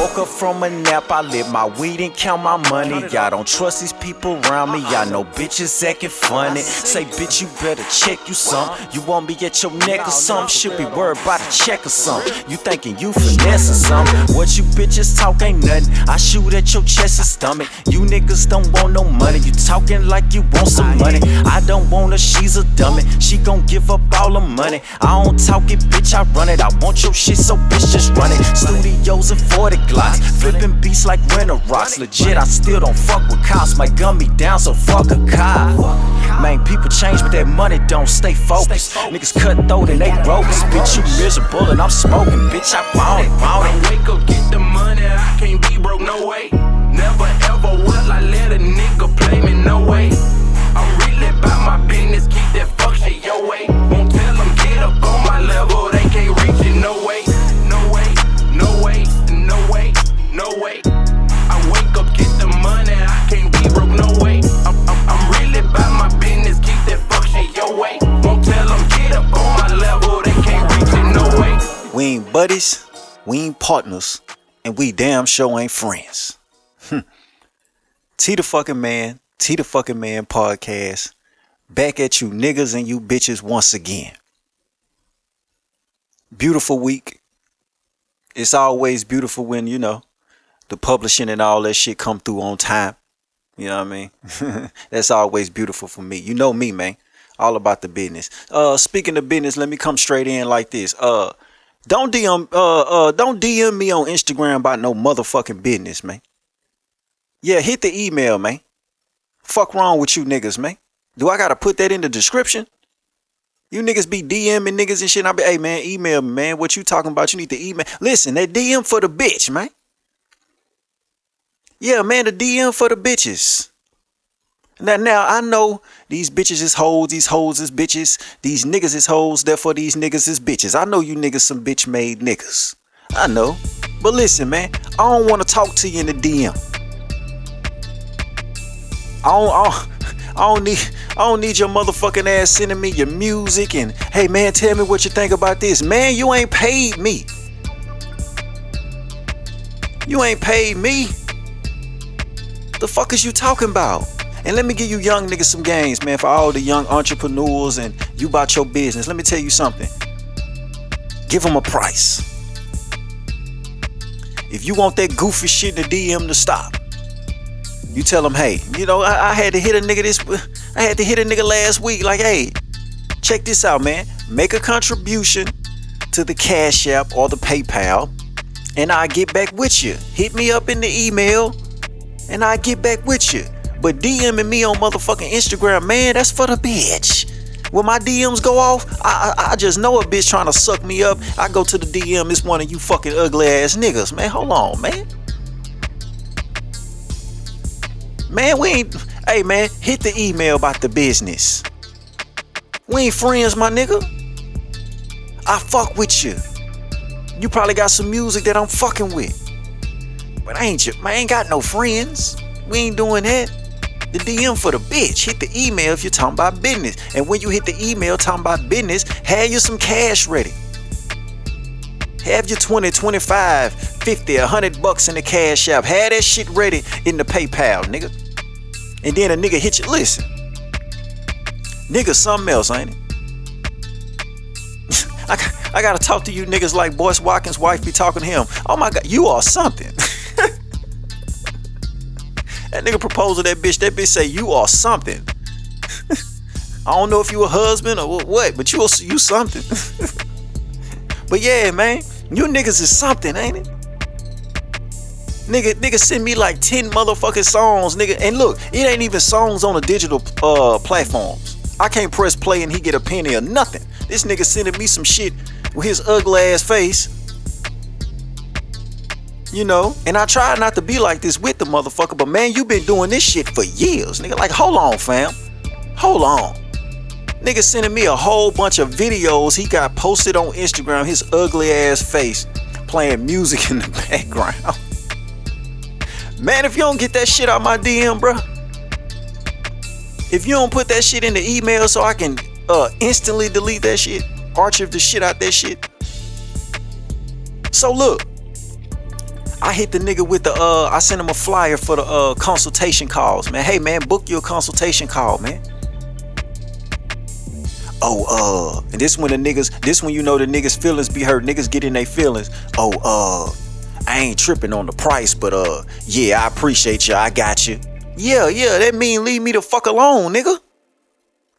woke up from a nap, I lit my weed and count my money. Y'all don't trust these people around me, y'all know bitches acting funny. Say, bitch, you better check you some. You want me at your neck or something? Should be worried about a check or something. You thinking you finesse or something? What you bitches talk ain't nothing. I shoot at your chest and stomach. You niggas don't want no money. You talking like you want some money. I don't want her, she's a dummy. She gon' give up all the money. I don't talk it, bitch, I run it. I want your shit, so bitch, just run it. Studios and 40 glocks. Flipping beats like winter rocks. Legit, I still don't fuck with cops. Might gun me down, so fuck a cop. Man, people change, but that money don't stay focused. Niggas cut throat and they rogues. Bitch, you miserable and I'm smoking. Bitch, I want it, wake up, get the money, I can't be broke, no way. Never ever will I let way. Won't tell them get up on my level, they can't reach it, no way. We ain't buddies, we ain't partners, and we damn sure ain't friends. Hmm. T the fucking man, T the fucking man podcast. Back at you niggas and you bitches once again. Beautiful week. It's always beautiful when, you know, the publishing and all that shit come through on time. You know what I mean? That's always beautiful for me. You know me, man. All about the business. Uh speaking of business, let me come straight in like this. Uh don't DM uh uh don't DM me on Instagram about no motherfucking business, man. Yeah, hit the email, man. Fuck wrong with you niggas, man. Do I gotta put that in the description? You niggas be DMing niggas and shit. I be, hey man, email me, man. What you talking about? You need to email. Listen, that DM for the bitch, man. Yeah, man, the DM for the bitches. Now, now I know these bitches is hoes, these hoes is bitches, these niggas is hoes, therefore these niggas is bitches. I know you niggas some bitch made niggas. I know. But listen, man, I don't want to talk to you in the DM. I don't, I don't, I don't need I don't need your motherfucking ass sending me your music and hey man, tell me what you think about this. Man, you ain't paid me. You ain't paid me. The fuck is you talking about? And let me give you young niggas some games, man, for all the young entrepreneurs and you about your business. Let me tell you something. Give them a price. If you want that goofy shit in the DM to stop, you tell them, hey, you know, I, I had to hit a nigga this, I had to hit a nigga last week. Like, hey, check this out, man. Make a contribution to the Cash App or the PayPal, and I'll get back with you. Hit me up in the email, and I'll get back with you. But DMing me on motherfucking Instagram, man, that's for the bitch. When my DMs go off, I, I, I just know a bitch trying to suck me up. I go to the DM, it's one of you fucking ugly ass niggas, man. Hold on, man. Man, we ain't. Hey, man, hit the email about the business. We ain't friends, my nigga. I fuck with you. You probably got some music that I'm fucking with. But I ain't, I ain't got no friends. We ain't doing that. The DM for the bitch. Hit the email if you're talking about business. And when you hit the email talking about business, have you some cash ready. Have your 20, 25, 50, 100 bucks in the cash app. Have that shit ready in the PayPal, nigga. And then a nigga hit you. Listen. Nigga, something else, ain't it? I, I gotta talk to you niggas like Boyce Watkins' wife be talking to him. Oh my god, you are something. that nigga proposed to that bitch. That bitch say you are something. I don't know if you a husband or what, but you you something. but yeah, man, you niggas is something, ain't it? Nigga, nigga send me like 10 motherfucking songs, nigga. And look, it ain't even songs on the digital uh platforms. I can't press play and he get a penny or nothing. This nigga sending me some shit with his ugly ass face. You know, and I try not to be like this with the motherfucker, but man, you been doing this shit for years, nigga. Like, hold on, fam. Hold on. Nigga sending me a whole bunch of videos he got posted on Instagram, his ugly ass face playing music in the background. Man, if you don't get that shit out my DM, bruh. If you don't put that shit in the email so I can uh instantly delete that shit, archive the shit out that shit. So look, I hit the nigga with the uh I sent him a flyer for the uh consultation calls, man. Hey man, book your consultation call, man. Oh, uh, and this when the niggas, this when you know the niggas' feelings be hurt. Niggas get in their feelings. Oh, uh, I ain't tripping on the price, but uh, yeah, I appreciate you. I got you. Yeah, yeah, that mean leave me the fuck alone, nigga.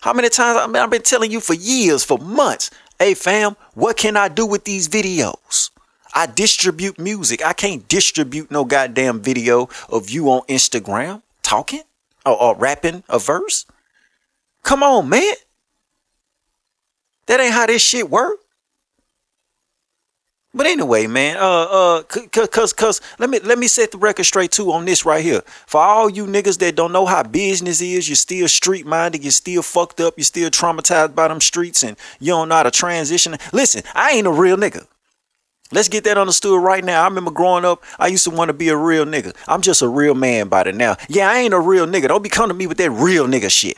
How many times I mean, I've been telling you for years, for months. Hey fam, what can I do with these videos? I distribute music. I can't distribute no goddamn video of you on Instagram talking or, or rapping a verse. Come on, man. That ain't how this shit work. But anyway, man, uh, uh, cause, cause, let me let me set the record straight too on this right here. For all you niggas that don't know how business is, you're still street minded, you're still fucked up, you're still traumatized by them streets, and you don't know how to transition. Listen, I ain't a real nigga. Let's get that understood right now. I remember growing up, I used to want to be a real nigga. I'm just a real man by the now. Yeah, I ain't a real nigga. Don't be coming to me with that real nigga shit.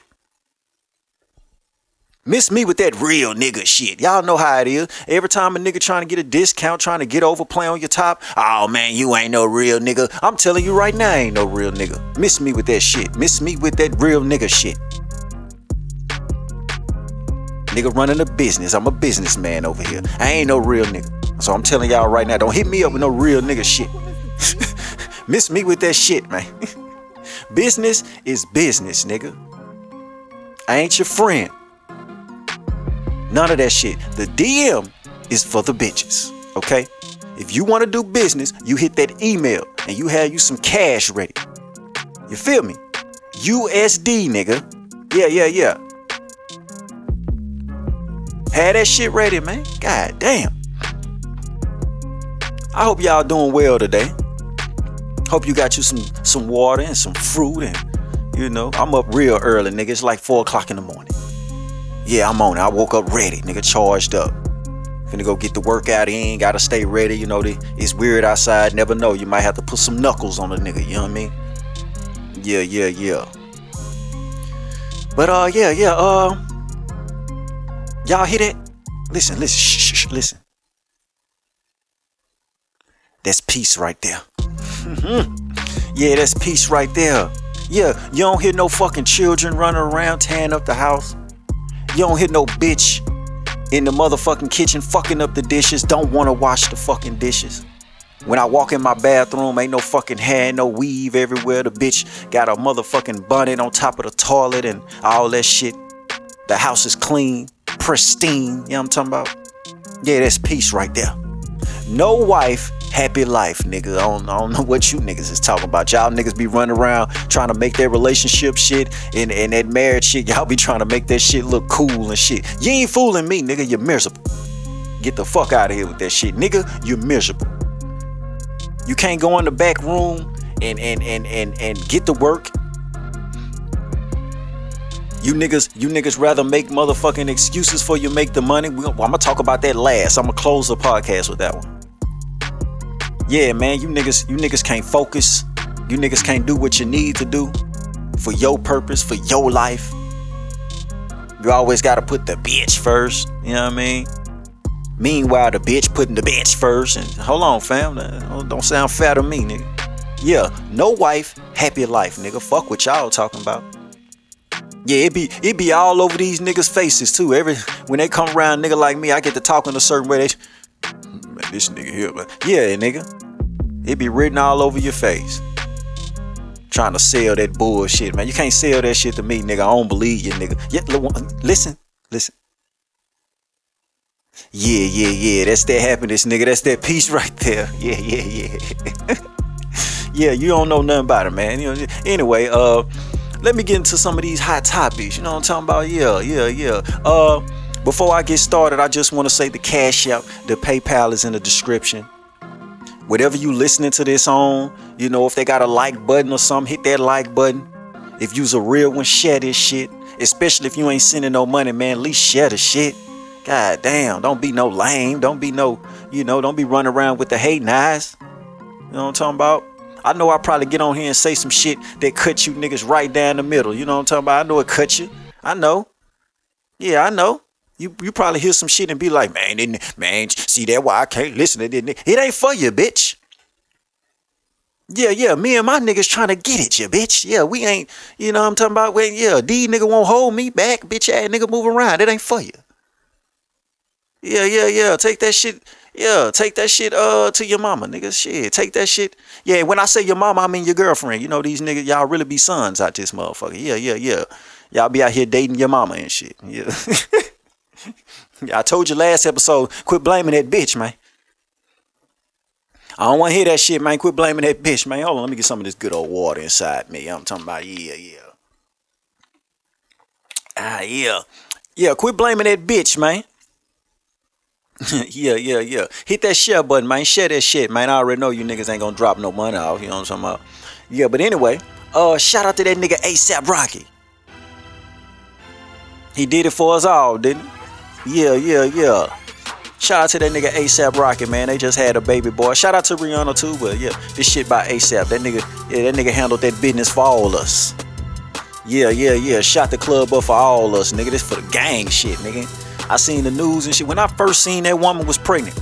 Miss me with that real nigga shit. Y'all know how it is. Every time a nigga trying to get a discount, trying to get over, play on your top. Oh man, you ain't no real nigga. I'm telling you right now, I ain't no real nigga. Miss me with that shit. Miss me with that real nigga shit. Nigga running a business. I'm a businessman over here. I ain't no real nigga. So I'm telling y'all right now, don't hit me up with no real nigga shit. Miss me with that shit, man. business is business, nigga. I ain't your friend. None of that shit. The DM is for the bitches. Okay? If you want to do business, you hit that email and you have you some cash ready. You feel me? USD, nigga. Yeah, yeah, yeah. Had that shit ready, man. God damn. I hope y'all doing well today. Hope you got you some some water and some fruit and you know, I'm up real early, nigga. It's like four o'clock in the morning. Yeah, I'm on it. I woke up ready, nigga, charged up. Finna go get the workout in, gotta stay ready. You know, it's weird outside, never know. You might have to put some knuckles on a nigga, you know what I mean? Yeah, yeah, yeah. But uh, yeah, yeah, uh, y'all hear that? Listen, listen, shh, shh, listen. That's peace right there. yeah, that's peace right there. Yeah, you don't hear no fucking children running around tearing up the house. You don't hear no bitch in the motherfucking kitchen fucking up the dishes, don't wanna wash the fucking dishes. When I walk in my bathroom, ain't no fucking hair, no weave everywhere. The bitch got a motherfucking bonnet on top of the toilet and all that shit. The house is clean, pristine. You know what I'm talking about? Yeah, that's peace right there. No wife happy life, nigga. I don't, I don't know what you niggas is talking about. Y'all niggas be running around trying to make that relationship shit and, and that marriage shit. Y'all be trying to make that shit look cool and shit. You ain't fooling me, nigga. You're miserable. Get the fuck out of here with that shit. Nigga, you're miserable. You can't go in the back room and and and and, and get to work. You niggas, you niggas rather make motherfucking excuses for you make the money. We, I'm gonna talk about that last. I'm gonna close the podcast with that one yeah, man, you niggas, you niggas can't focus. You niggas can't do what you need to do for your purpose, for your life. You always gotta put the bitch first. You know what I mean? Meanwhile, the bitch putting the bitch first. And hold on, fam. Don't sound fair to me, nigga. Yeah, no wife, happy life, nigga. Fuck what y'all talking about. Yeah, it be it be all over these niggas' faces too. Every when they come around, nigga like me, I get to talking a certain way. They, man, this nigga here, man. Yeah, nigga. It be written all over your face. Trying to sell that bullshit, man. You can't sell that shit to me, nigga. I don't believe you, nigga. Yeah, listen, listen. Yeah, yeah, yeah. That's that happiness, nigga. That's that peace right there. Yeah, yeah, yeah. yeah, you don't know nothing about it, man. You know, anyway, uh, let me get into some of these hot topics. You know what I'm talking about? Yeah, yeah, yeah. Uh, before I get started, I just want to say the Cash App, the PayPal is in the description. Whatever you listening to this on, you know, if they got a like button or something, hit that like button. If you's a real one, share this shit. Especially if you ain't sending no money, man, at least share the shit. God damn, don't be no lame. Don't be no, you know, don't be running around with the hate eyes. You know what I'm talking about? I know I probably get on here and say some shit that cut you niggas right down the middle. You know what I'm talking about? I know it cut you. I know. Yeah, I know. You you probably hear some shit and be like, man, man, see that why I can't listen to it. It ain't for you, bitch. Yeah, yeah, me and my niggas trying to get at you, bitch. Yeah, we ain't, you know what I'm talking about? Well, yeah, these nigga won't hold me back, bitch ass nigga move around. It ain't for you. Yeah, yeah, yeah. Take that shit. Yeah, take that shit uh to your mama, nigga. Shit. Take that shit. Yeah, when I say your mama, I mean your girlfriend. You know, these niggas, y'all really be sons out this motherfucker. Yeah, yeah, yeah. Y'all be out here dating your mama and shit. Yeah. I told you last episode, quit blaming that bitch, man. I don't want to hear that shit, man. Quit blaming that bitch, man. Hold on, let me get some of this good old water inside me. I'm talking about, yeah, yeah. Ah, yeah. Yeah, quit blaming that bitch, man. yeah, yeah, yeah. Hit that share button, man. Share that shit, man. I already know you niggas ain't gonna drop no money off. You know what I'm talking about? Yeah, but anyway, uh, shout out to that nigga ASAP Rocky. He did it for us all, didn't he? Yeah, yeah, yeah. Shout out to that nigga ASAP Rocky, man. They just had a baby boy. Shout out to Rihanna too, but yeah, this shit by ASAP. That nigga, yeah, that nigga handled that business for all us. Yeah, yeah, yeah. Shot the club up for all us, nigga. This for the gang shit, nigga. I seen the news and shit. When I first seen that woman was pregnant,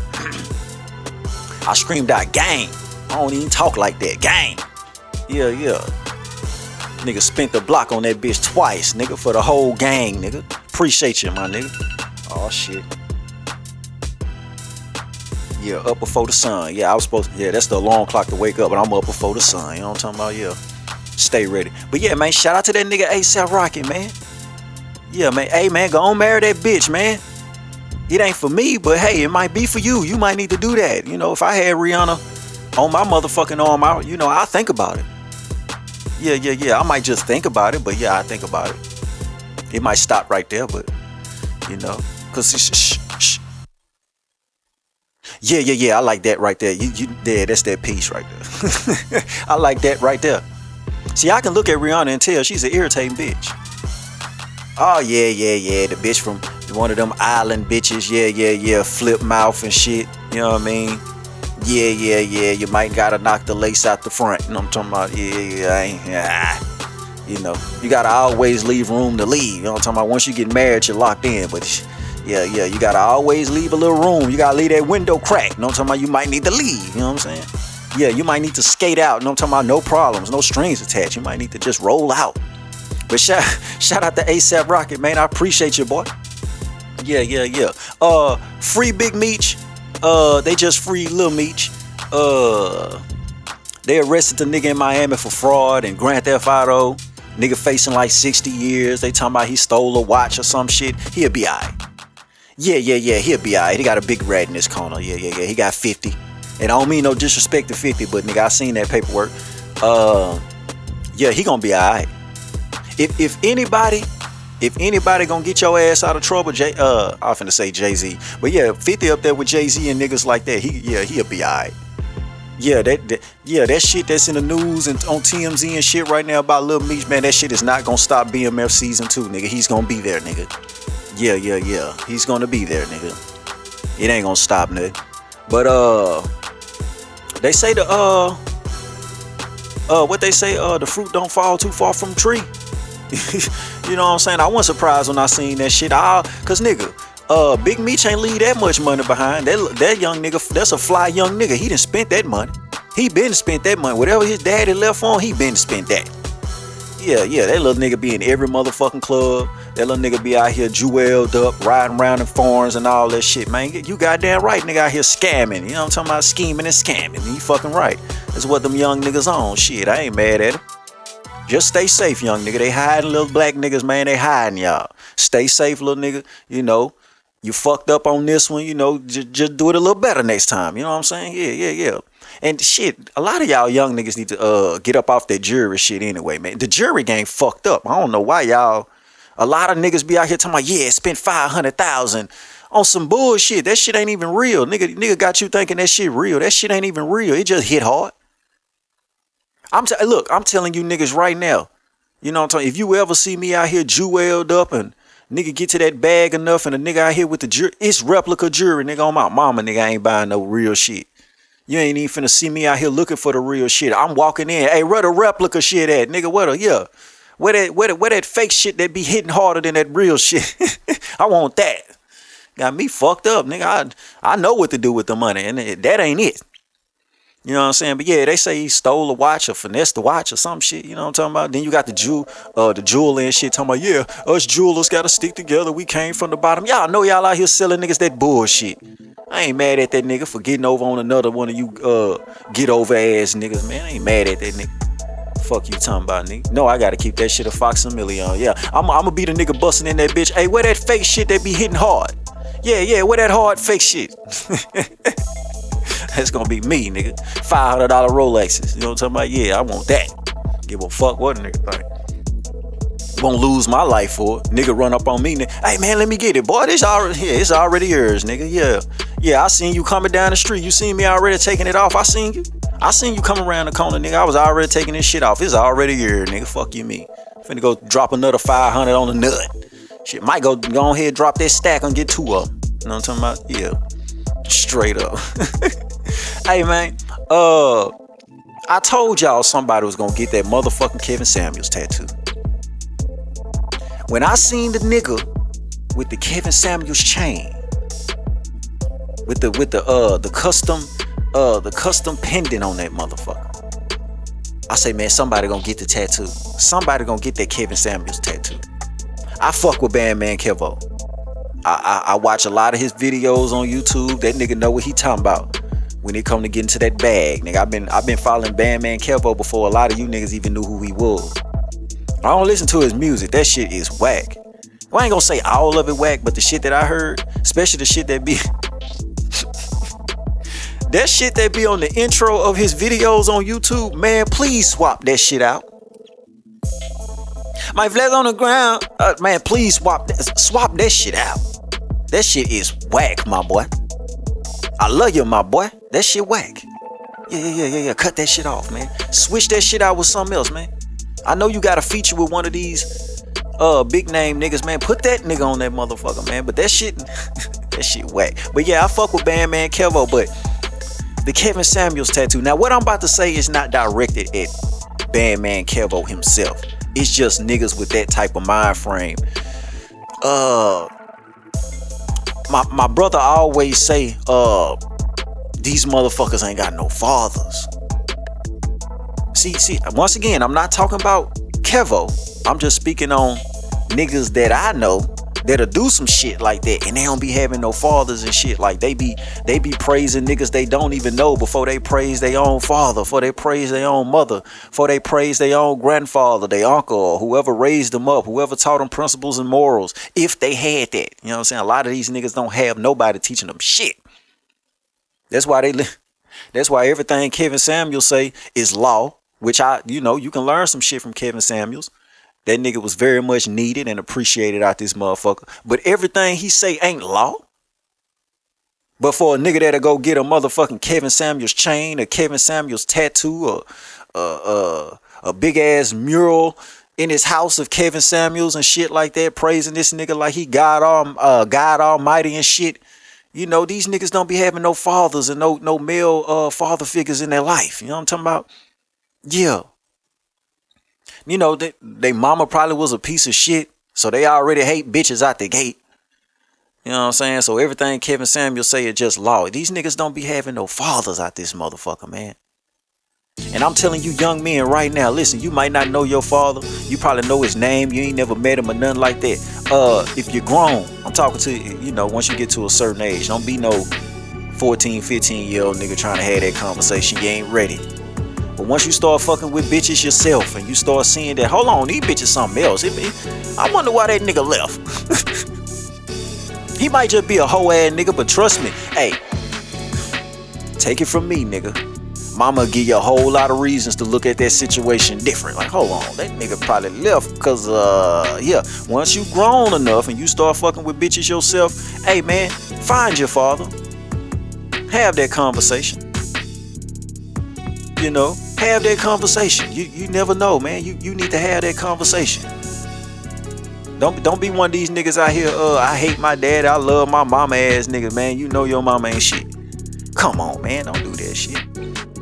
I screamed out, gang. I don't even talk like that. Gang. Yeah, yeah. Nigga spent the block on that bitch twice, nigga, for the whole gang, nigga. Appreciate you, my nigga. Oh shit. Yeah, up before the sun. Yeah, I was supposed to, yeah, that's the alarm clock to wake up, but I'm up before the sun. You know what I'm talking about? Yeah. Stay ready. But yeah, man, shout out to that nigga ASAP Rocky, man. Yeah, man. Hey, man, go on marry that bitch, man. It ain't for me, but hey, it might be for you. You might need to do that. You know, if I had Rihanna on my motherfucking arm, I, you know, I think about it. Yeah, yeah, yeah. I might just think about it, but yeah, I think about it. It might stop right there, but you know, cause it's, shh, shh. yeah, yeah, yeah. I like that right there. You, you, yeah, that's that piece right there. I like that right there. See, I can look at Rihanna and tell she's an irritating bitch. Oh yeah, yeah, yeah. The bitch from one of them island bitches. Yeah, yeah, yeah. Flip mouth and shit. You know what I mean? Yeah, yeah, yeah. You might gotta knock the lace out the front. You know what I'm talking about? Yeah, yeah, yeah. You know, you gotta always leave room to leave. You know what I'm talking about? Once you get married, you're locked in. But yeah, yeah, you gotta always leave a little room. You gotta leave that window cracked. You know what I'm talking about? You might need to leave. You know what I'm saying? Yeah, you might need to skate out. You know what I'm talking about? No problems, no strings attached. You might need to just roll out. But shout, shout out to ASAP Rocky, man. I appreciate you, boy. Yeah, yeah, yeah. Uh, free Big Meech. Uh, they just free Lil Meech. Uh, they arrested the nigga in Miami for fraud and Grand Theft Auto. Nigga facing like 60 years. They talking about he stole a watch or some shit. He'll be alright. Yeah, yeah, yeah. He'll be alright. He got a big rat in his corner. Yeah, yeah, yeah. He got 50. And I don't mean no disrespect to 50, but nigga, I seen that paperwork. Uh, yeah, he gonna be alright if if anybody if anybody gonna get your ass out of trouble, Jay, uh, I'm finna say Jay Z, but yeah, 50 up there with Jay Z and niggas like that, he yeah he'll be alright. Yeah, that, that, yeah that shit that's in the news and on TMZ and shit right now about Lil Meech, man, that shit is not gonna stop BMF season two, nigga. He's gonna be there, nigga. Yeah, yeah, yeah. He's gonna be there, nigga. It ain't gonna stop, nigga. But uh, they say the uh, uh, what they say uh, the fruit don't fall too far from the tree. you know what I'm saying? I wasn't surprised when I seen that shit. I, cause nigga, uh, Big Meech ain't leave that much money behind. That that young nigga, that's a fly young nigga. He done spent that money. He been spent that money. Whatever his daddy left on, he been spent that. Yeah, yeah, that little nigga be in every motherfucking club. That little nigga be out here jeweled up, riding around in foreigns and all that shit, man. You goddamn right, nigga out here scamming. You know what I'm talking about? Scheming and scamming. You fucking right. That's what them young niggas on. Shit, I ain't mad at him. Just stay safe, young nigga. They hiding little black niggas, man. They hiding y'all. Stay safe, little nigga. You know, you fucked up on this one. You know, just, just do it a little better next time. You know what I'm saying? Yeah, yeah, yeah. And shit, a lot of y'all young niggas need to uh get up off that jury shit anyway, man. The jury game fucked up. I don't know why y'all. A lot of niggas be out here talking about, yeah, spent five hundred thousand on some bullshit. That shit ain't even real. Nigga, nigga got you thinking that shit real. That shit ain't even real. It just hit hard. I'm t- look, I'm telling you niggas right now. You know what I'm talking? If you ever see me out here jeweled up and nigga get to that bag enough and a nigga out here with the jury, it's replica jury, nigga. On my mama, nigga, I ain't buying no real shit. You ain't even finna see me out here looking for the real shit. I'm walking in. Hey, where the replica shit at, nigga? What a yeah. Where that where that, where that fake shit that be hitting harder than that real shit? I want that. Got me fucked up, nigga. I I know what to do with the money, and that ain't it. You know what I'm saying? But yeah, they say he stole a watch or finessed the watch or some shit. You know what I'm talking about? Then you got the jewel, uh, the jeweler and shit talking about, yeah, us jewelers gotta stick together. We came from the bottom. Y'all know y'all out here selling niggas that bullshit. I ain't mad at that nigga for getting over on another one of you uh get over ass niggas, man. I ain't mad at that nigga. Fuck you talking about, nigga. No, I gotta keep that shit a Fox a million. Yeah, I'm, I'm gonna be the nigga busting in that bitch. Hey, where that fake shit that be hitting hard? Yeah, yeah, where that hard fake shit? That's gonna be me, nigga. Five hundred dollar Rolexes. You know what I'm talking about? Yeah, I want that. Give a fuck what a nigga think. Won't lose my life for it. Nigga run up on me, nigga. Hey man, let me get it, boy. This already yeah, it's already yours, nigga. Yeah, yeah. I seen you coming down the street. You seen me already taking it off. I seen you. I seen you come around the corner, nigga. I was already taking this shit off. It's already yours, nigga. Fuck you, me. Finna go drop another 500 on the nut. Shit, might go go ahead drop that stack and get two up. You know what I'm talking about? Yeah. Straight up. hey man, uh I told y'all somebody was gonna get that motherfucking Kevin Samuels tattoo. When I seen the nigga with the Kevin Samuels chain, with the with the uh the custom uh the custom pendant on that motherfucker. I say, man, somebody gonna get the tattoo. Somebody gonna get that Kevin Samuels tattoo. I fuck with Bandman Kevo. I, I, I watch a lot of his videos on YouTube. That nigga know what he talking about when it come to get into that bag. Nigga, I've been I've been following Bandman Kevo before a lot of you niggas even knew who he was. I don't listen to his music. That shit is whack. Well, I ain't gonna say all of it whack, but the shit that I heard, especially the shit that be that shit that be on the intro of his videos on YouTube, man, please swap that shit out. My flag on the ground, uh, man, please swap that, swap that shit out. That shit is whack, my boy. I love you, my boy. That shit whack. Yeah, yeah, yeah, yeah, yeah. Cut that shit off, man. Switch that shit out with something else, man. I know you got a feature with one of these uh big name niggas, man. Put that nigga on that motherfucker, man. But that shit, that shit whack. But yeah, I fuck with Bandman Kevo, but the Kevin Samuels tattoo. Now, what I'm about to say is not directed at Bandman Kevo himself. It's just niggas with that type of mind frame. Uh, my my brother always say, uh, these motherfuckers ain't got no fathers. See, see, once again, I'm not talking about Kevo. I'm just speaking on niggas that I know that'll do some shit like that and they don't be having no fathers and shit. Like they be they be praising niggas they don't even know before they praise their own father before they praise their own mother before they praise their own grandfather their uncle or whoever raised them up whoever taught them principles and morals if they had that. You know what i'm saying? A lot of these niggas don't have nobody teaching them shit. That's why they that's why everything kevin samuels say is law which i you know you can learn some shit from kevin samuels that nigga was very much needed and appreciated out this motherfucker. But everything he say ain't law. But for a nigga that'll go get a motherfucking Kevin Samuels chain, a Kevin Samuels tattoo, or uh, uh, a big ass mural in his house of Kevin Samuels and shit like that, praising this nigga like he God all uh, God Almighty and shit. You know, these niggas don't be having no fathers and no no male uh, father figures in their life. You know what I'm talking about? Yeah you know, they, they mama probably was a piece of shit. So they already hate bitches out the gate. You know what I'm saying? So everything Kevin Samuel say is just law. These niggas don't be having no fathers out this motherfucker, man. And I'm telling you, young men, right now, listen, you might not know your father. You probably know his name. You ain't never met him or nothing like that. Uh, if you're grown, I'm talking to you, you know, once you get to a certain age, don't be no 14, 15 year old nigga trying to have that conversation. You ain't ready. But once you start fucking with bitches yourself and you start seeing that, hold on, these bitches something else. It, it, I wonder why that nigga left. he might just be a hoe ass nigga, but trust me, hey, take it from me, nigga. Mama give you a whole lot of reasons to look at that situation different. Like, hold on, that nigga probably left because, uh, yeah, once you grown enough and you start fucking with bitches yourself, hey man, find your father. Have that conversation. You know, have that conversation. You you never know, man. You you need to have that conversation. Don't don't be one of these niggas out here. Uh, I hate my dad. I love my mama ass niggas, man. You know your mama ain't shit. Come on, man. Don't do that shit.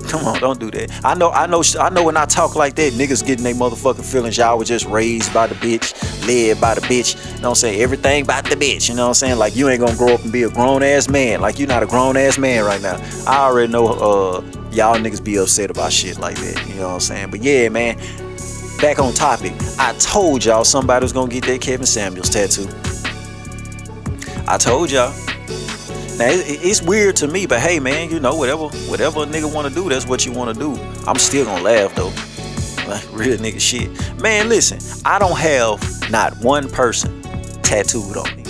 Come on, don't do that. I know, I know, I know. When I talk like that, niggas getting their motherfucking feelings. Y'all was just raised by the bitch, led by the bitch. You know what I'm saying? Everything about the bitch. You know what I'm saying? Like you ain't gonna grow up and be a grown ass man. Like you're not a grown ass man right now. I already know. Uh, y'all niggas be upset about shit like that. You know what I'm saying? But yeah, man. Back on topic. I told y'all somebody was gonna get that Kevin Samuels tattoo. I told y'all. Now it's weird to me, but hey, man, you know whatever, whatever a nigga want to do, that's what you want to do. I'm still gonna laugh though, like real nigga shit. Man, listen, I don't have not one person tattooed on me.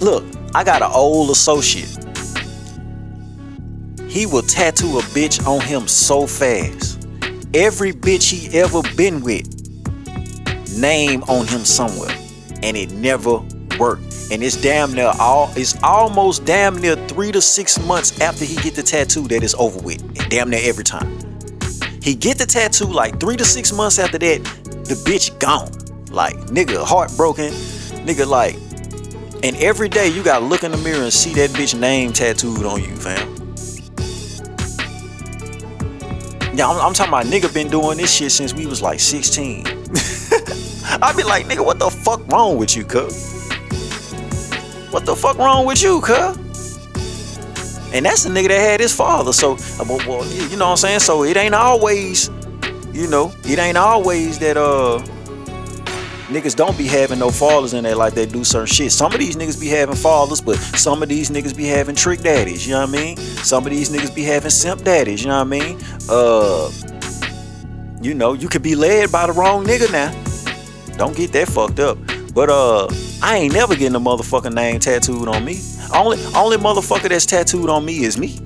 Look, I got an old associate. He will tattoo a bitch on him so fast. Every bitch he ever been with, name on him somewhere, and it never worked. And it's damn near all it's almost damn near three to six months after he get the tattoo that it's over with. Damn near every time. He get the tattoo like three to six months after that the bitch gone. Like nigga heartbroken. Nigga like and every day you gotta look in the mirror and see that bitch name tattooed on you fam yeah I'm, I'm talking about nigga been doing this shit since we was like 16 I be like, nigga, what the fuck wrong with you, cuz? What the fuck wrong with you, cuz? And that's the nigga that had his father. So, uh, well, you know what I'm saying? So it ain't always, you know, it ain't always that uh niggas don't be having no fathers in there like they do certain shit. Some of these niggas be having fathers, but some of these niggas be having trick daddies, you know what I mean? Some of these niggas be having simp daddies, you know what I mean? Uh you know, you could be led by the wrong nigga now. Don't get that fucked up. But uh I ain't never getting a motherfucking name tattooed on me. Only only motherfucker that's tattooed on me is me.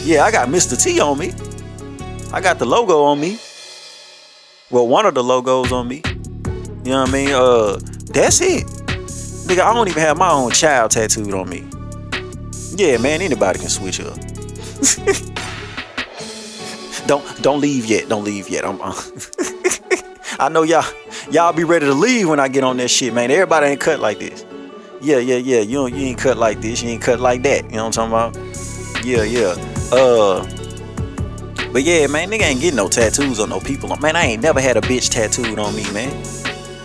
Yeah, I got Mr. T on me. I got the logo on me. Well, one of the logos on me. You know what I mean? Uh, that's it. Nigga, I don't even have my own child tattooed on me. Yeah, man, anybody can switch up. don't don't leave yet. Don't leave yet. I'm. Uh, I know y'all y'all be ready to leave when I get on that shit, man. Everybody ain't cut like this. Yeah, yeah, yeah. You you ain't cut like this. You ain't cut like that. You know what I'm talking about? Yeah, yeah. Uh. But yeah, man, nigga ain't getting no tattoos on no people. Man, I ain't never had a bitch tattooed on me, man.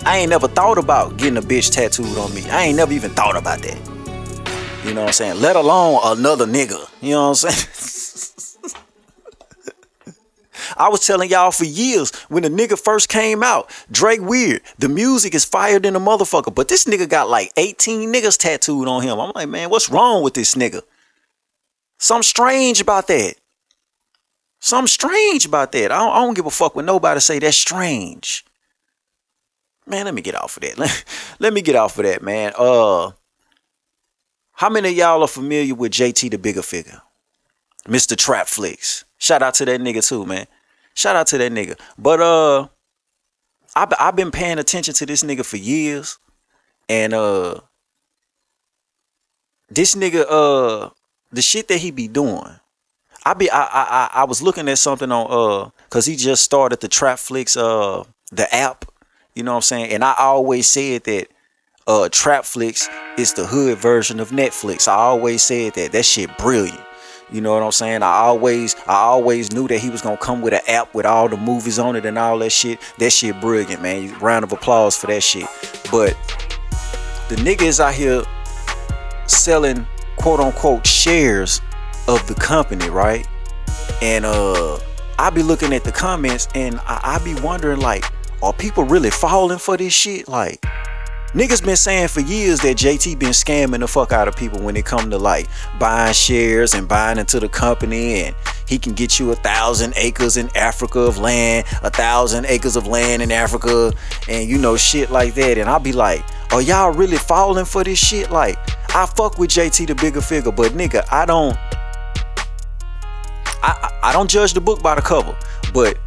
I ain't never thought about getting a bitch tattooed on me. I ain't never even thought about that. You know what I'm saying? Let alone another nigga. You know what I'm saying? I was telling y'all for years when the nigga first came out, Drake Weird, the music is fired in a motherfucker. But this nigga got like 18 niggas tattooed on him. I'm like, man, what's wrong with this nigga? Something strange about that. Something strange about that. I don't, I don't give a fuck when nobody say that's strange. Man, let me get off of that. Let, let me get off of that, man. Uh how many of y'all are familiar with JT the Bigga Figga? Mr. Trapflix. Shout out to that nigga too, man. Shout out to that nigga. But uh I've I've been paying attention to this nigga for years. And uh this nigga uh the shit that he be doing. I be I I I was looking at something on uh cuz he just started the Trapflix uh the app, you know what I'm saying? And I always said that uh Trapflix is the hood version of Netflix. I always said that. That shit brilliant. You know what I'm saying? I always I always knew that he was gonna come with an app with all the movies on it and all that shit. That shit brilliant, man. Round of applause for that shit. But the niggas out here selling quote unquote shares of the company, right? And uh I be looking at the comments and I, I be wondering like, are people really falling for this shit? Like, Niggas been saying for years that JT been scamming the fuck out of people when it come to like buying shares and buying into the company and he can get you a thousand acres in Africa of land, a thousand acres of land in Africa, and you know, shit like that. And I'll be like, are y'all really falling for this shit? Like, I fuck with JT the Bigga Figga, but nigga, I don't I, I don't judge the book by the cover, but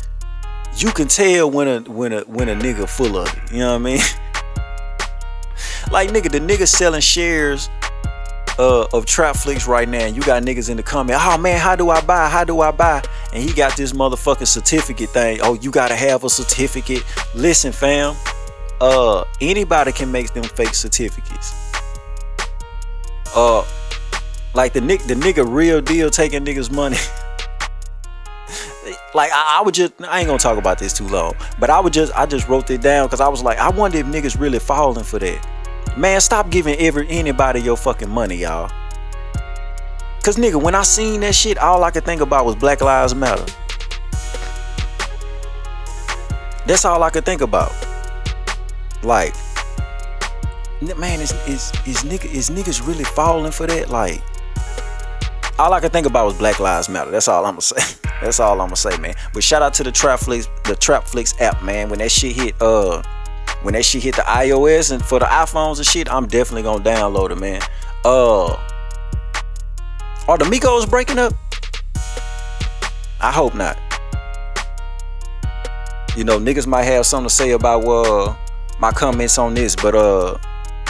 you can tell when a when a when a nigga full of it. You know what I mean? Like nigga, the nigga selling shares uh, of Trapflix right now. And you got niggas in the comment, oh man, how do I buy? How do I buy? And he got this motherfucking certificate thing. Oh, you gotta have a certificate. Listen, fam. Uh, anybody can make them fake certificates. Uh, like the nick, the nigga real deal taking niggas money. like I, I, would just I ain't gonna talk about this too long, but I would just I just wrote it down because I was like I wonder if niggas really falling for that. Man, stop giving every anybody your fucking money, y'all. Cause nigga, when I seen that shit, all I could think about was Black Lives Matter. That's all I could think about. Like, man, is is is nigga is niggas really falling for that? Like, all I could think about was Black Lives Matter. That's all I'm gonna say. That's all I'm gonna say, man. But shout out to the Trapflix, the Trapflix app, man. When that shit hit, uh, when that shit hit the iOS and for the iPhones and shit, I'm definitely gonna download it, man. Uh, are the Migos breaking up? I hope not. You know, niggas might have something to say about uh my comments on this, but uh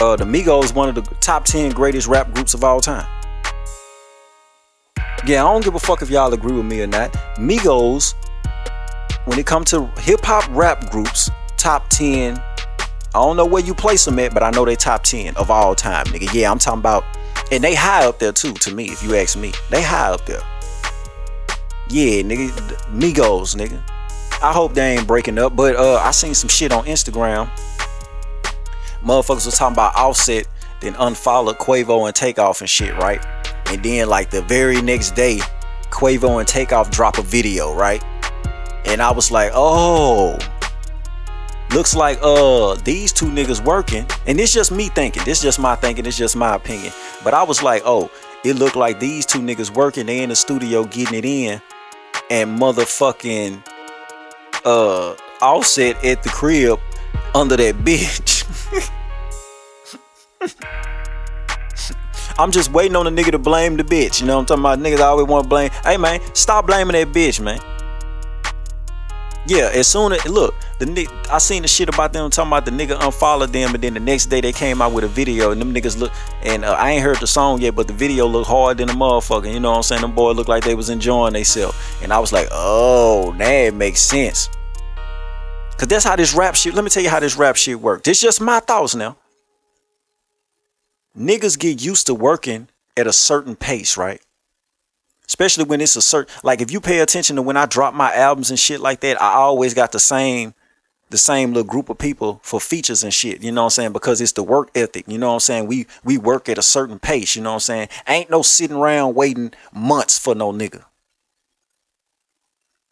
uh the Migos one of the top 10 greatest rap groups of all time. Yeah, I don't give a fuck if y'all agree with me or not. Migos, when it comes to hip hop rap groups, top 10. I don't know where you place them at, but I know they top 10 of all time, nigga. Yeah, I'm talking about, and they high up there too, to me, if you ask me. They high up there. Yeah, nigga, Migos, nigga. I hope they ain't breaking up, but uh, I seen some shit on Instagram. Motherfuckers was talking about Offset, then unfollowed Quavo and Takeoff and shit, right? And then like the very next day, Quavo and Takeoff drop a video, right? And I was like, oh, looks like uh these two niggas working. And it's just me thinking. This just my thinking. It's just my opinion. But I was like, oh, it looked like these two niggas working. They in the studio getting it in, and motherfucking uh Offset at the crib under that bitch. I'm just waiting on the nigga to blame the bitch. You know what I'm talking about? Niggas always want to blame. Hey man, stop blaming that bitch, man. Yeah, as soon as look, the nigga, I seen the shit about them talking about the nigga unfollowed them, and then the next day they came out with a video, and them niggas look, and uh, I ain't heard the song yet, but the video looked hard than a motherfucker. You know what I'm saying? Them boy look like they was enjoying themselves, and I was like, oh, that makes sense. Cause that's how this rap shit. Let me tell you how this rap shit worked. It's just my thoughts now. Niggas get used to working at a certain pace, right? Especially when it's a certain like if you pay attention to when I drop my albums and shit like that, I always got the same the same little group of people for features and shit, you know what I'm saying? Because it's the work ethic, you know what I'm saying? We we work at a certain pace, you know what I'm saying? Ain't no sitting around waiting months for no nigga.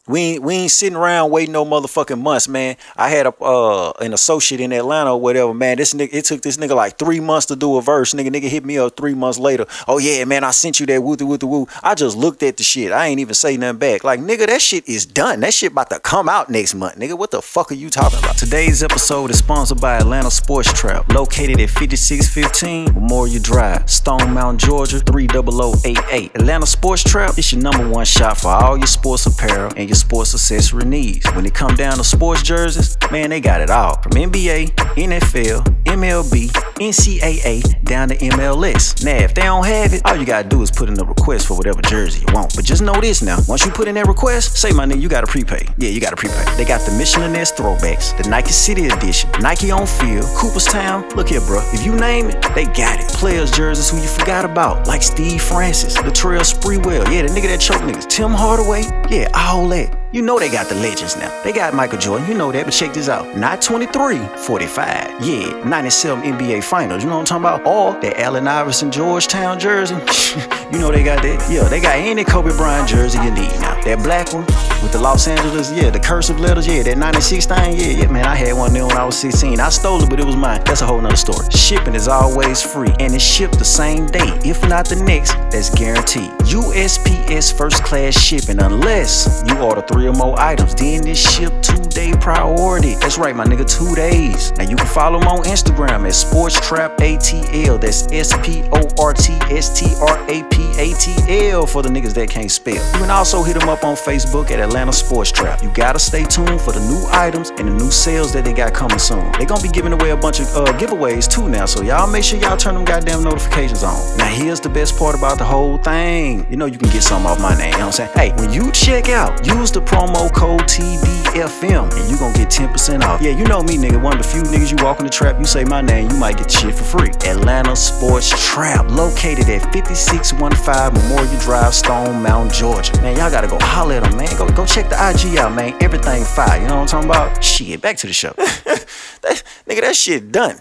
We ain't, we ain't sitting around waiting no motherfucking months, man. I had a uh, an associate in Atlanta or whatever, man. This nigga, it took this nigga like three months to do a verse. Nigga, nigga hit me up three months later. Oh yeah, man, I sent you that woo woo woo. I just looked at the shit. I ain't even say nothing back. Like nigga, that shit is done. That shit about to come out next month, nigga. What the fuck are you talking about? Today's episode is sponsored by Atlanta Sports Trap, located at 5615 Memorial Drive, Stone Mountain, Georgia 30088. Atlanta Sports Trap is your number one shop for all your sports apparel and your sports accessory needs. When it come down to sports jerseys, man, they got it all. From NBA, NFL, MLB, NCAA, down to MLS. Now, if they don't have it, all you gotta do is put in a request for whatever jersey you want. But just know this now, once you put in that request, say my nigga, you gotta prepay. Yeah, you gotta prepay. They got the Mitchell & Ness throwbacks, the Nike City Edition, Nike on Field, Cooperstown. Look here, bro. If you name it, they got it. Players jerseys who you forgot about, like Steve Francis, Latrell Sprewell, yeah, the nigga that choke niggas, Tim Hardaway, yeah, all that. You know they got the legends now. They got Michael Jordan, you know that, but check this out. Not 23, 45. Yeah, 97 NBA Finals, you know what I'm talking about? Or that Allen Iverson Georgetown jersey. you know they got that. Yeah, they got any Kobe Bryant jersey you need now. That black one with the Los Angeles, yeah, the cursive letters, yeah, that 96 thing, yeah, yeah, man, I had one there when I was 16. I stole it, but it was mine. That's a whole nother story. Shipping is always free, and it's shipped the same day, if not the next, that's guaranteed. USPS first class shipping, unless you order three or more items, then it's shipped two day priority. That's right, my nigga, two days. Now you can follow them on Instagram at Sports Trap ATL. That's S P O R T S T R A P A T L for the niggas that can't spell. You can also hit them up on Facebook at Atlanta Sports Trap. You gotta stay tuned for the new items and the new sales that they got coming soon. They gonna be giving away a bunch of uh, giveaways too now, so y'all make sure y'all turn them goddamn notifications on. Now here's the best part about the whole thing. You know you can get some off my name. You know what I'm saying? Hey, when you check out, use the promo code TDFM and you gonna get 10% off. Yeah, you know me, nigga. One of the few niggas you walk in the trap, you say my name, you might get shit for free. Atlanta Sports Trap, located at 5615 Memorial Drive, Stone Mountain, Georgia. Man, y'all gotta go holler at them, man. Go go check the IG out, man. Everything fire. You know what I'm talking about? Shit, back to the show. that, nigga, that shit done.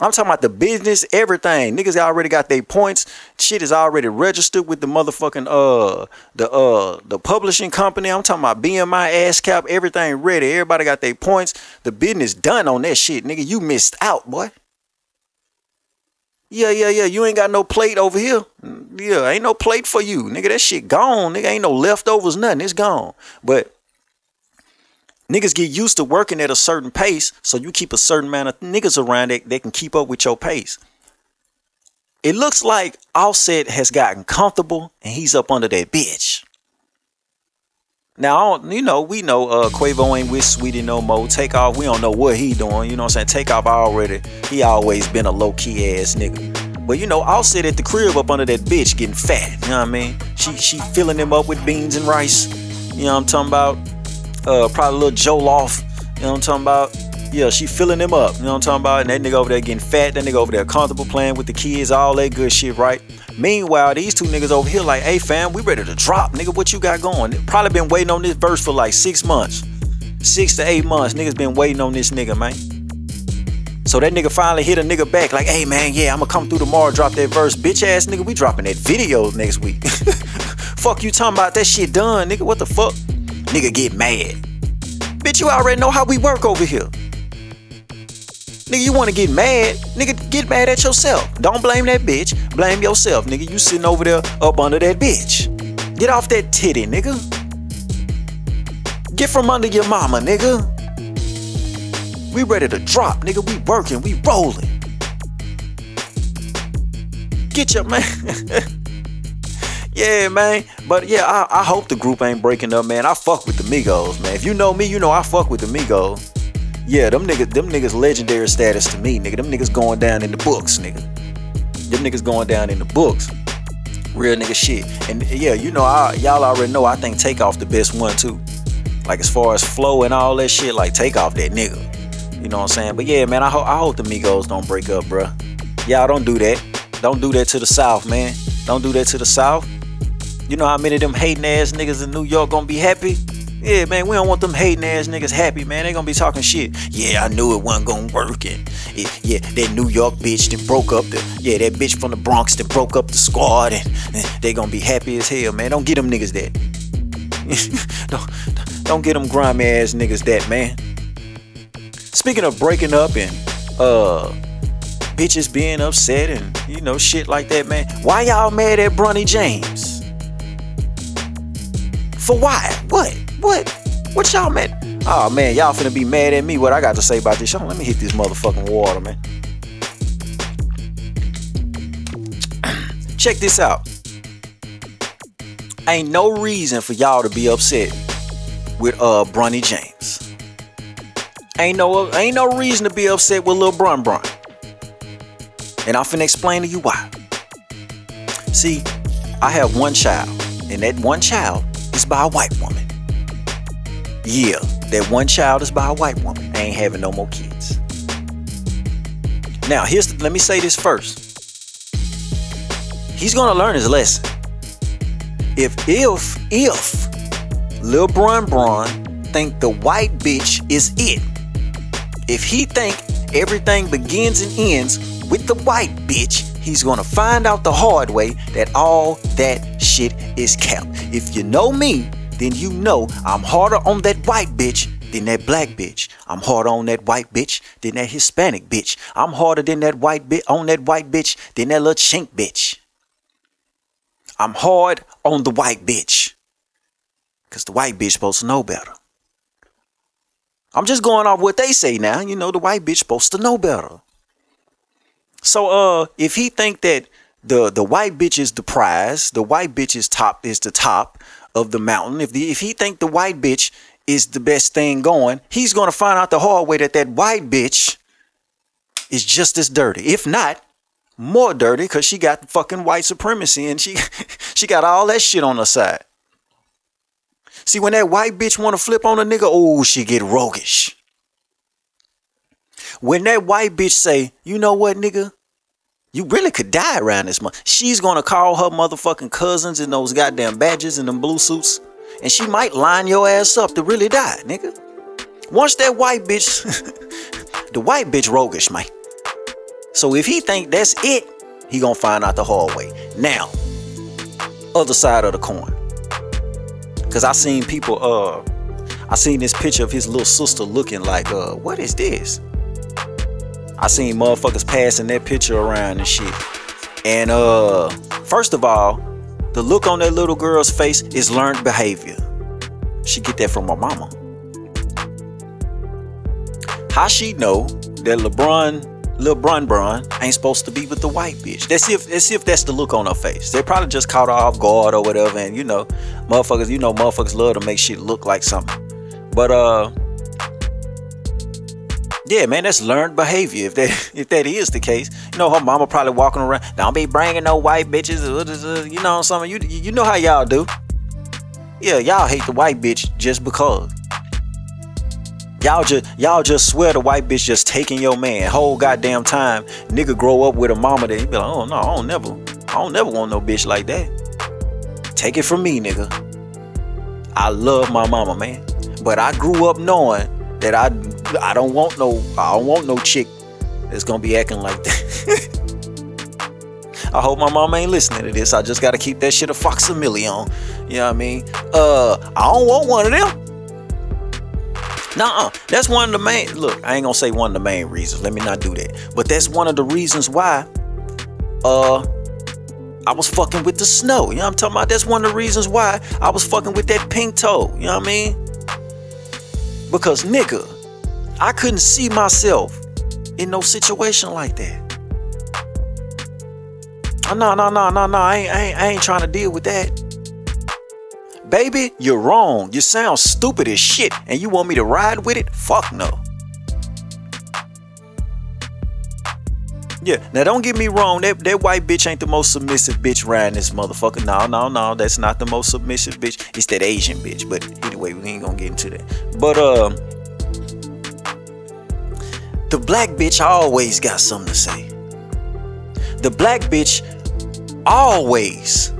I'm talking about the business, everything. Niggas already got their points. Shit is already registered with the motherfucking uh the uh the publishing company. I'm talking about BMI, ASCAP, everything ready. Everybody got their points. The business done on that shit, nigga. You missed out, boy. Yeah, yeah, yeah. You ain't got no plate over here. Yeah, ain't no plate for you. Nigga, that shit gone. Nigga, ain't no leftovers, nothing. It's gone. But niggas get used to working at a certain pace, so you keep a certain amount of niggas around that, that can keep up with your pace. It looks like Offset has gotten comfortable and he's up under that bitch. Now, you know, we know uh, Quavo ain't with Saweetie no more. Takeoff, we don't know what he doing. You know what I'm saying? Takeoff already, he always been a low-key ass nigga. But you know, Offset at the crib up under that bitch getting fat. You know what I mean? She she filling him up with beans and rice. You know what I'm talking about? Uh, probably little Joe off. You know what I'm talking about? Yeah, she filling him up. You know what I'm talking about? And that nigga over there getting fat. That nigga over there comfortable playing with the kids, all that good shit, right? Meanwhile, these two niggas over here like, hey fam, we ready to drop. Nigga, what you got going? Probably been waiting on this verse for like six months. Six to eight months. Niggas been waiting on this nigga, man. So that nigga finally hit a nigga back, like, hey man, yeah, I'ma come through tomorrow, drop that verse. Bitch ass nigga, we dropping that video next week. fuck you talking about that shit done, nigga. What the fuck? Nigga get mad. Bitch, you already know how we work over here. Nigga, you wanna get mad? Nigga, get mad at yourself. Don't blame that bitch. Blame yourself, nigga. You sitting over there up under that bitch. Get off that titty, nigga. Get from under your mama, nigga. We ready to drop, nigga. We working, we rolling. Get your man. Yeah, man. But yeah, I, I hope the group ain't breaking up, man. I fuck with the Migos, man. If you know me, you know I fuck with the Migos. Yeah, them niggas, them niggas legendary status to me, nigga. Them niggas going down in the books, nigga. Them niggas going down in the books. Real nigga shit. And yeah, you know, I, y'all already know I think Takeoff the best one too. Like as far as flow and all that shit, like Takeoff that nigga. You know what I'm saying? But yeah, man, I, ho- I hope the Migos don't break up, bruh. Y'all don't do that. Don't do that to the South, man. Don't do that to the South. You know how many of them hating ass niggas in New York gonna be happy? Yeah, man, we don't want them hating ass niggas happy, man. They gonna be talking shit. Yeah, I knew it wasn't gonna work. And it, yeah, that New York bitch that broke up the, yeah, that bitch from the Bronx that broke up the squad. And, and they gonna be happy as hell, man. Don't get them niggas that. don't, don't get them grimy ass niggas that, man. Speaking of breaking up and, uh, bitches being upset and, you know, shit like that, man. Why y'all mad at Bronny James? For why? What? What? What y'all mad? Oh man, y'all finna be mad at me. What I got to say about this? Y'all, let me hit this motherfucking water, man. Check this out. Ain't no reason for y'all to be upset with uh Bronny James. Ain't no ain't no reason to be upset with Lil Brun Brun. And I'm finna explain to you why. See, I have one child, and that one child is by a white woman. Yeah, that one child is by a white woman. I ain't having no more kids. Now, here's the, let me say this first. He's gonna learn his lesson. If if if Lil Brun Brun think the white bitch is it, if he think everything begins and ends with the white bitch, he's gonna find out the hard way that all that shit is cap. If you know me, then you know I'm harder on that white bitch than that black bitch. I'm harder on that white bitch than that Hispanic bitch. I'm harder than that white bitch on that white bitch than that little chink bitch. I'm hard on the white bitch. Cause the white bitch supposed to know better. I'm just going off what they say now. You know, the white bitch supposed to know better. So uh if he think that the the white bitch is the prize, the white bitch is top is the top of the mountain. If the if he think the white bitch is the best thing going, he's gonna find out the hard way that that white bitch is just as dirty. If not, more dirty because she got fucking white supremacy and she she got all that shit on her side. See, when that white bitch wanna flip on a nigga, oh, she get roguish. When that white bitch say, you know what, nigga? You really could die around this month. She's gonna call her motherfucking cousins in those goddamn badges and them blue suits, and she might line your ass up to really die, nigga. Once that white bitch, the white bitch roguish, man. So if he think that's it, he gonna find out the hard way. Now, other side of the coin. Cause I seen people, uh, I seen this picture of his little sister looking like, uh, what is this? I seen motherfuckers passing that picture around and shit. And uh, first of all, the look on that little girl's face is learned behavior. She get that from her mama. How she know that LeBron, LeBron Bron ain't supposed to be with the white bitch? That's if that's if that's the look on her face. They probably just caught her off guard or whatever. And you know, motherfuckers, you know, motherfuckers love to make shit look like something. But uh, yeah, man, that's learned behavior. If that if that is the case, you know, her mama probably walking around. Don't be bringing no white bitches. Uh, uh, uh, you know, something. You you know how y'all do. Yeah, y'all hate the white bitch just because. Y'all just y'all just swear the white bitch just taking your man whole goddamn time. Nigga grow up with a mama that he be like, oh no, I don't never, I don't never want no bitch like that. Take it from me, nigga. I love my mama, man. But I grew up knowing that I I don't want no I don't want no chick that's gonna be acting like that. I hope my mom ain't listening to this. I just gotta keep that shit a fox a million. You know what I mean? Uh I don't want one of them. Nah, that's one of the main. Look, I ain't gonna say one of the main reasons. Let me not do that. But that's one of the reasons why. Uh, I was fucking with the snow. You know what I'm talking about? That's one of the reasons why I was fucking with that pink toe. You know what I mean? Because nigga, I couldn't see myself in no situation like that. No, no, no, no, no. I ain't, I ain't trying to deal with that. Baby, you're wrong. You sound stupid as shit, and you want me to ride with it? Fuck no. Yeah, now don't get me wrong, that, that white bitch ain't the most submissive bitch riding this motherfucker. No, no, no, that's not the most submissive bitch. It's that Asian bitch. But anyway, we ain't gonna get into that. But um the black bitch always got something to say. The black bitch always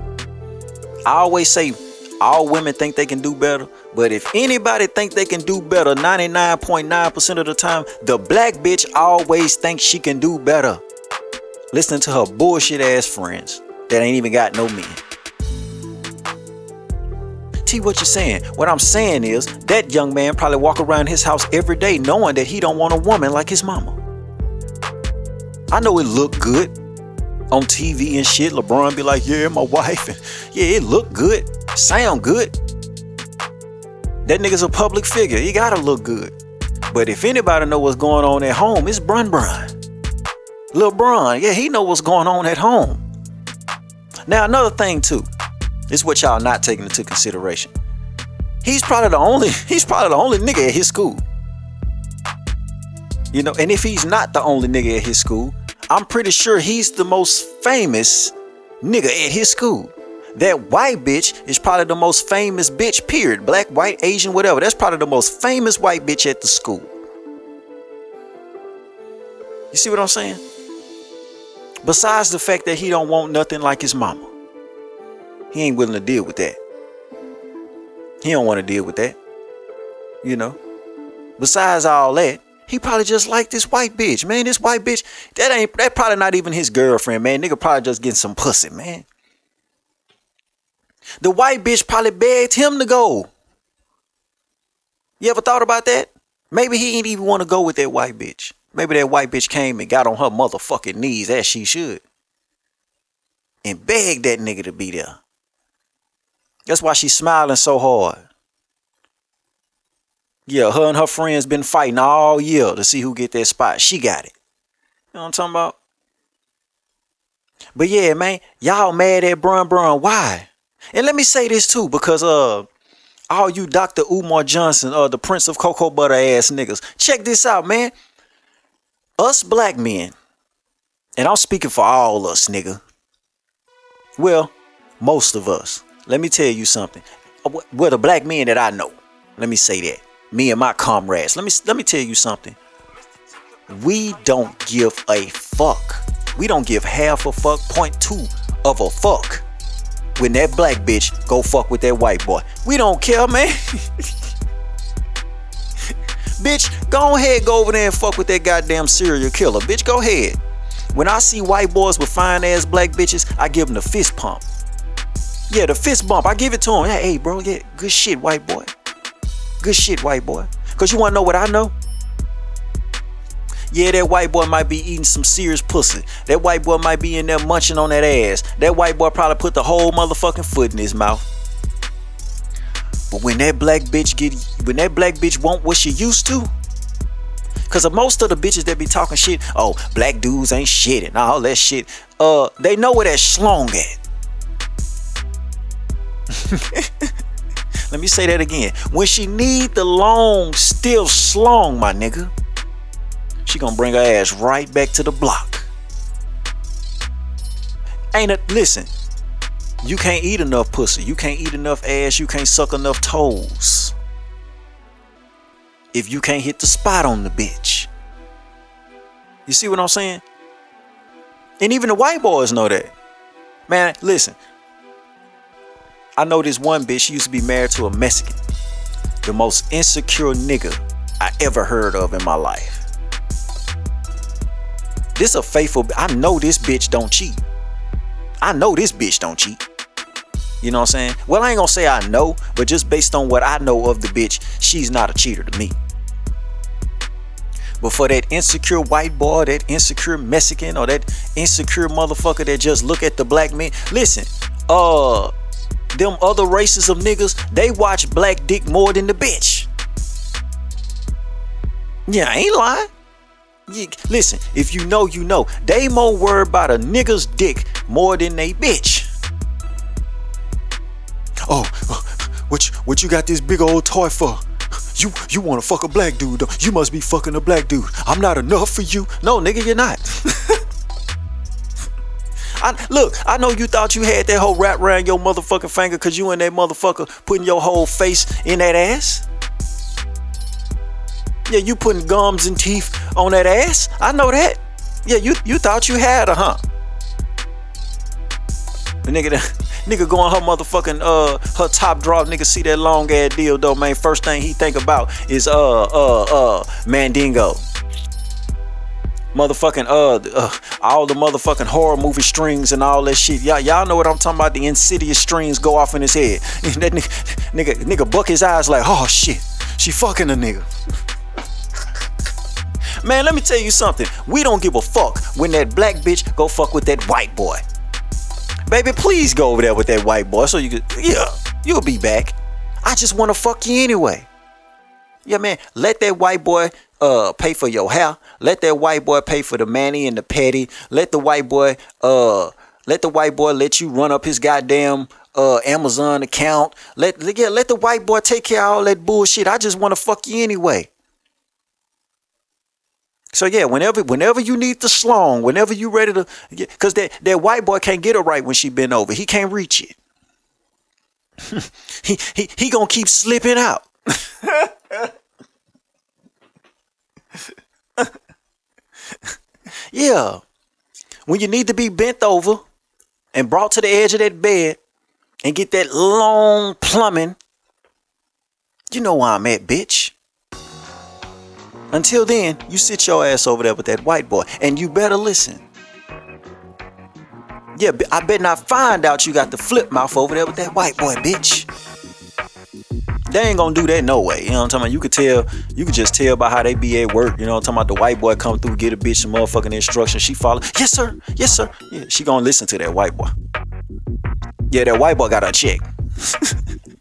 I always say all women think they can do better. But if anybody think they can do better 99.9% of the time, the black bitch always thinks she can do better. Listening to her bullshit ass friends that ain't even got no men. T, what you're saying? What I'm saying is that young man probably walk around his house every day knowing that he don't want a woman like his mama. I know it look good on TV and shit. LeBron be like, yeah, my wife, and yeah, it looked good sound good. That nigga's a public figure. He gotta look good. But if anybody know what's going on at home, it's Brun Brun. Lil Bron, yeah, he know what's going on at home. Now another thing too, is what y'all not taking into consideration. He's probably the only, he's probably the only nigga at his school. You know, and if he's not the only nigga at his school, I'm pretty sure he's the most famous nigga at his school. That white bitch is probably the most famous bitch, period. Black, white, Asian, whatever. That's probably the most famous white bitch at the school. You see what I'm saying? Besides the fact that he don't want nothing like his mama. He ain't willing to deal with that. He don't want to deal with that. You know? Besides all that, he probably just like this white bitch, man. This white bitch, that ain't that probably not even his girlfriend, man. Nigga probably just getting some pussy, man. The white bitch probably begged him to go. You ever thought about that? Maybe he ain't even want to go with that white bitch. Maybe that white bitch came and got on her motherfucking knees as she should. And begged that nigga to be there. That's why she's smiling so hard. Yeah, her and her friends been fighting all year to see who get that spot. She got it. You know what I'm talking about? But yeah, man, y'all mad at Brun Brun. Why? And let me say this too, because uh all you Dr. Umar Johnson, uh the Prince of Cocoa Butter ass niggas, check this out, man. Us black men, and I'm speaking for all us, nigga. Well, most of us. Let me tell you something. Uh, well, the black men that I know. Let me say that. Me and my comrades. Let me let me tell you something. We don't give a fuck. We don't give half a fuck, point two of a fuck when that black bitch go fuck with that white boy. We don't care, man. bitch, go ahead, go over there and fuck with that goddamn serial killer. Bitch, go ahead. When I see white boys with fine ass black bitches, I give them the fist pump. Yeah, the fist bump. I give it to him. Hey, hey, bro, yeah, good shit, white boy. Good shit, white boy. Cause you wanna know what I know? Yeah, that white boy might be eating some serious pussy. That white boy might be in there munching on that ass. That white boy probably put the whole motherfucking foot in his mouth. But when that black bitch get when that black bitch want what she used to, Cause most of the bitches that be talking shit, oh, black dudes ain't shit and all that shit, uh, they know where that schlong at. Let me say that again. When she need the long, still slong, my nigga, she gonna bring her ass right back to the block. Ain't it? Listen, you can't eat enough pussy. You can't eat enough ass. You can't suck enough toes. If you can't hit the spot on the bitch. You see what I'm saying? And even the white boys know that. Man, listen. I know this one bitch, she used to be married to a Mexican. The most insecure nigga I ever heard of in my life. This a faithful. I know this bitch don't cheat. I know this bitch don't cheat. You know what I'm saying? Well, I ain't gonna say I know, but just based on what I know of the bitch, she's not a cheater to me. But for that insecure white boy, that insecure Mexican, or that insecure motherfucker that just look at the black man, listen, uh, them other races of niggas, they watch black dick more than the bitch. Yeah, I ain't lying. You, listen, if you know, you know. They more worried about a nigga's dick more than they bitch. Oh, uh, what you, what you got this big old toy for? You you want to fuck a black dude? You must be fucking a black dude. I'm not enough for you. No, nigga, you're not. I, look, I know you thought you had that whole wrap around your motherfucking finger because you and that motherfucker putting your whole face in that ass. Yeah, you putting gums and teeth on that ass. I know that. Yeah, you you thought you had her, huh? The nigga, nigga going her motherfucking uh her top drop. Nigga see that long ass deal though, man. First thing he think about is uh uh uh Mandingo. Motherfucking uh, uh all the motherfucking horror movie strings and all that shit. Y'all y'all know what I'm talking about. The insidious strings go off in his head. that nigga, nigga nigga buck his eyes like, oh shit, she fucking a nigga. Man, let me tell you something. We don't give a fuck when that black bitch go fuck with that white boy. Baby, please go over there with that white boy so you could, yeah, you'll be back. I just want to fuck you anyway. Yeah, man, let that white boy uh pay for your hair. Let that white boy pay for the manny and the petty. Let the white boy uh let the white boy let you run up his goddamn uh Amazon account. Let yeah, let the white boy take care of all that bullshit. I just want to fuck you anyway. So yeah, whenever whenever you need the slong, whenever you ready to, because that that white boy can't get her right when she bent over. He can't reach it. he he he gonna keep slipping out. yeah, when you need to be bent over and brought to the edge of that bed and get that long plumbing, you know where I'm at, bitch. Until then, you sit your ass over there with that white boy and you better listen. Yeah, I bet not find out you got the flip mouth over there with that white boy, bitch. They ain't gonna do that no way. You know what I'm talking about? You could tell, you could just tell by how they be at work. You know what I'm talking about? The white boy come through, get a bitch some motherfucking instructions. She follow. Yes, sir. Yes, sir. Yeah, she gonna listen to that white boy. Yeah, that white boy got a check.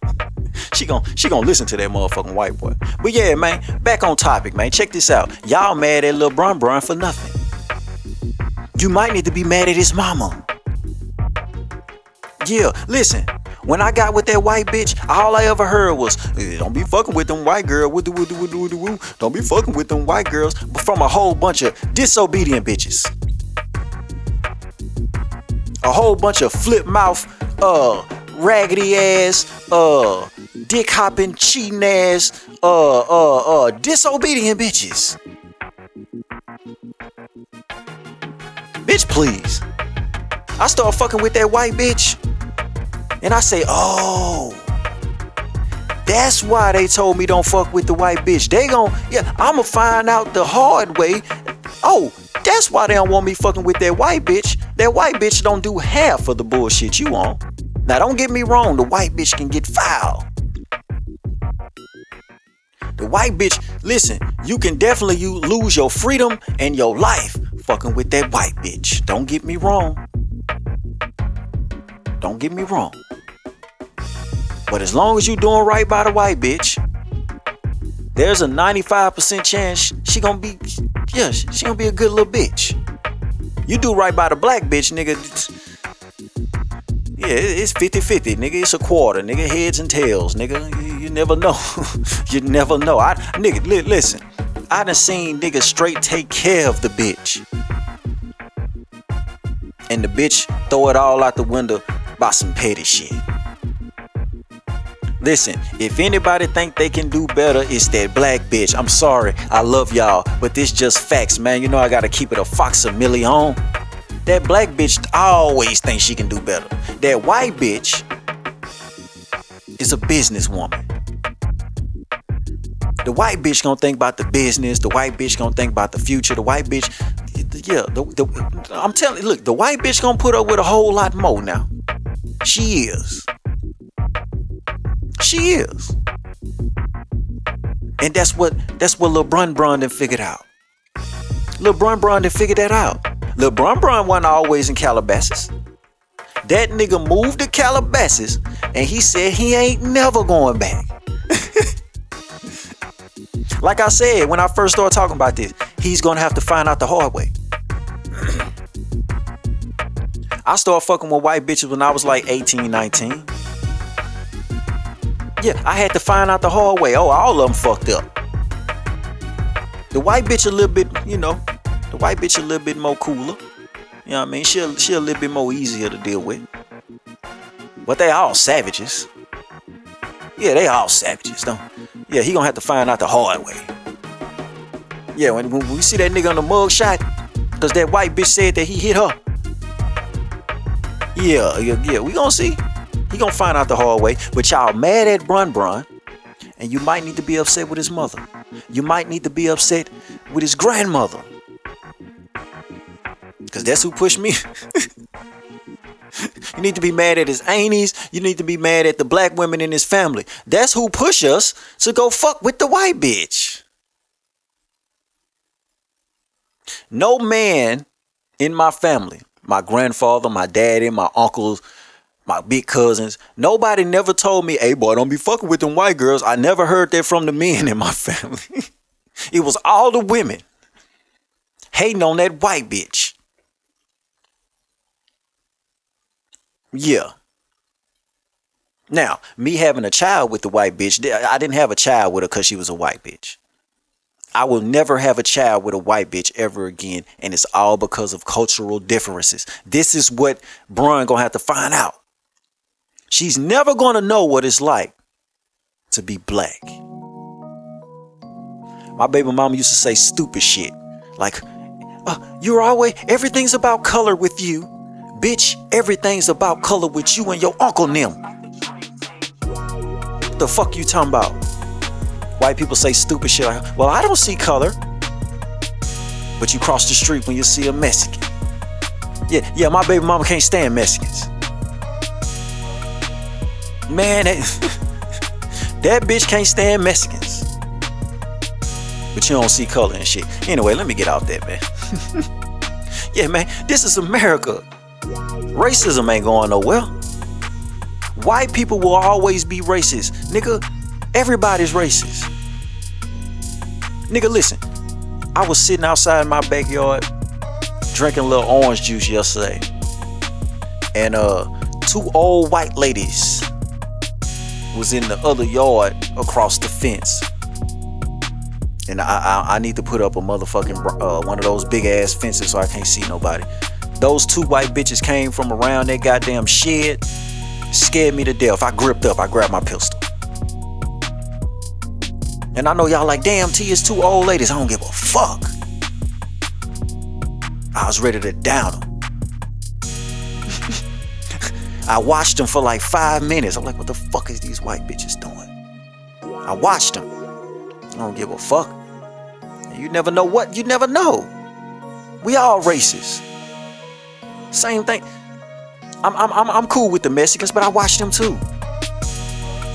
she gon' she gonna listen to that motherfucking white boy. But yeah, man, back on topic, man. Check this out. Y'all mad at Lil Bron Bron for nothing. You might need to be mad at his mama. Yeah, listen. When I got with that white bitch, all I ever heard was, eh, "Don't be fucking with them white girls." Don't be fucking with them white girls. But from a whole bunch of disobedient bitches, a whole bunch of flip mouth, uh, raggedy ass, uh, dick hopping, cheating ass, uh, uh, uh, disobedient bitches. Bitch, please. I start fucking with that white bitch, and I say, oh. That's why they told me don't fuck with the white bitch. They gon' yeah, I'ma find out the hard way. Oh, That's why they don't want me fucking with that white bitch. That white bitch don't do half of the bullshit you on. Now don't get me wrong, the white bitch can get foul. The white bitch, listen, you can definitely you lose your freedom and your life fucking with that white bitch. Don't get me wrong. Don't get me wrong. But as long as you doing right by the white bitch, there's a 95% chance she gonna be, yeah, she gonna be a good little bitch. You do right by the black bitch, nigga. Yeah, it's 50 50, nigga. It's a quarter, nigga. Heads and tails, nigga. You, you never know. you never know. I, nigga, li- listen. I done seen niggas straight take care of the bitch. And the bitch throw it all out the window by some petty shit. Listen, if anybody think they can do better, it's that black bitch. I'm sorry, I love y'all, but this just facts, man. You know I gotta keep it a fox a million. That black bitch always thinks she can do better. That white bitch is a businesswoman. The white bitch gonna think about the business. The white bitch gonna think about the future. The white bitch, yeah. The, the, I'm telling you, look, the white bitch gonna put up with a whole lot more now. She is. She is. And that's what that's what LeBron Brandon figured out. LeBron Brandon figured that out. LeBron Brun wasn't always in Calabasas. That nigga moved to Calabasas and he said he ain't never going back. like I said when I first started talking about this, he's gonna have to find out the hard way. I started fucking with white bitches when I was like 18, 19. Yeah, I had to find out the hard way. Oh, all of them fucked up. The white bitch a little bit, you know, the white bitch a little bit more cooler. You know what I mean? She a, she a little bit more easier to deal with. But they all savages. Yeah, they all savages, don't. Yeah, he gonna have to find out the hard way. Yeah, when, when we see that nigga on the mug shot, cause that white bitch said that he hit her. Yeah, yeah, yeah, we gonna see. He gonna find out the hard way. But y'all mad at Brun Brun, and you might need to be upset with his mother. You might need to be upset with his grandmother. Cause that's who pushed me. you need to be mad at his aunties. You need to be mad at the black women in his family. That's who push us to go fuck with the white bitch. No man in my family, my grandfather, my daddy, my uncles, my big cousins, nobody never told me, hey boy, don't be fucking with them white girls. I never heard that from the men in my family. it was all the women hating on that white bitch. Yeah. Now, me having a child with the white bitch, I didn't have a child with her because she was a white bitch. I will never have a child with a white bitch ever again, and it's all because of cultural differences. This is what Brun gonna have to find out. She's never gonna know what it's like to be black. My baby mama used to say stupid shit like, uh, "You're always everything's about color with you, bitch. Everything's about color with you and your uncle Nim." the fuck you talking about? White people say stupid shit like, well, I don't see color. But you cross the street when you see a Mexican. Yeah, yeah, my baby mama can't stand Mexicans. Man, that, that bitch can't stand Mexicans. But you don't see color and shit. Anyway, let me get out there, man. yeah, man, this is America. Racism ain't going nowhere. White people will always be racist. Nigga, everybody's racist. Nigga, listen. I was sitting outside my backyard drinking a little orange juice yesterday. And uh two old white ladies was in the other yard across the fence. And I, I, I need to put up a motherfucking uh, one of those big ass fences so I can't see nobody. Those two white bitches came from around that goddamn shed scared me to death. I gripped up, I grabbed my pistol. And I know y'all like, damn, T is two old ladies. I don't give a fuck. I was ready to down them. I watched them for like five minutes. I'm like, what the fuck is these white bitches doing? I watched them. I don't give a fuck. You never know what, you never know. We all racist. Same thing. I'm, I'm, I'm, I'm cool with the Mexicans, but I watch them too.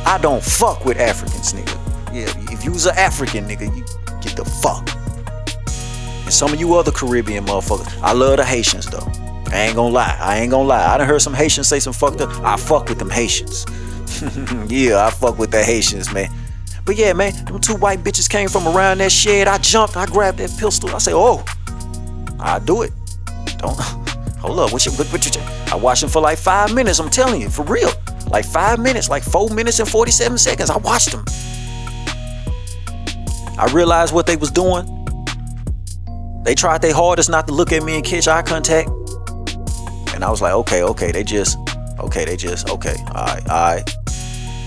I don't fuck with Africans, nigga. Yeah, if you was an African nigga, you get the fuck. And some of you other Caribbean motherfuckers, I love the Haitians though. I ain't gonna lie. I ain't gonna lie. I done heard some Haitians say some fucked up. I fuck with them Haitians. yeah, I fuck with the Haitians, man. But yeah, man, them two white bitches came from around that shed. I jumped, I grabbed that pistol. I say, oh, I do it. Don't hold up. What you, what, what I watched them for like five minutes. I'm telling you, for real. Like five minutes, like four minutes and 47 seconds. I watched them. I realized what they was doing. They tried their hardest not to look at me and catch eye contact. And I was like, okay, okay, they just, okay, they just, okay, all right, all right.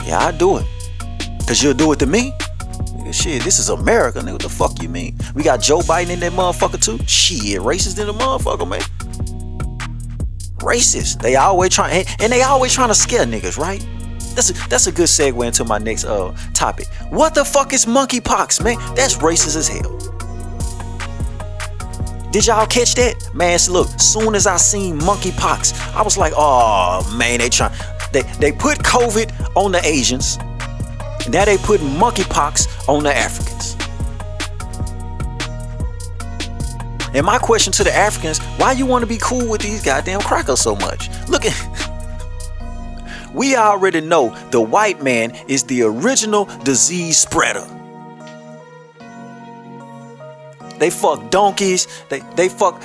Yeah, I do it. Cause you'll do it to me. Shit, this is America, nigga. What the fuck you mean? We got Joe Biden in that motherfucker too. Shit, racist in the motherfucker, man. Racist. They always trying, and they always trying to scare niggas, right? That's a, that's a good segue into my next uh topic. What the fuck is monkeypox, man? That's racist as hell. Did y'all catch that? Man, so look, soon as I seen monkeypox, I was like, oh man, they trying they they put COVID on the Asians. Now they put monkeypox on the Africans. And my question to the Africans, why you want to be cool with these goddamn crackers so much? Look at we already know the white man is the original disease spreader. They fuck donkeys, they, they fuck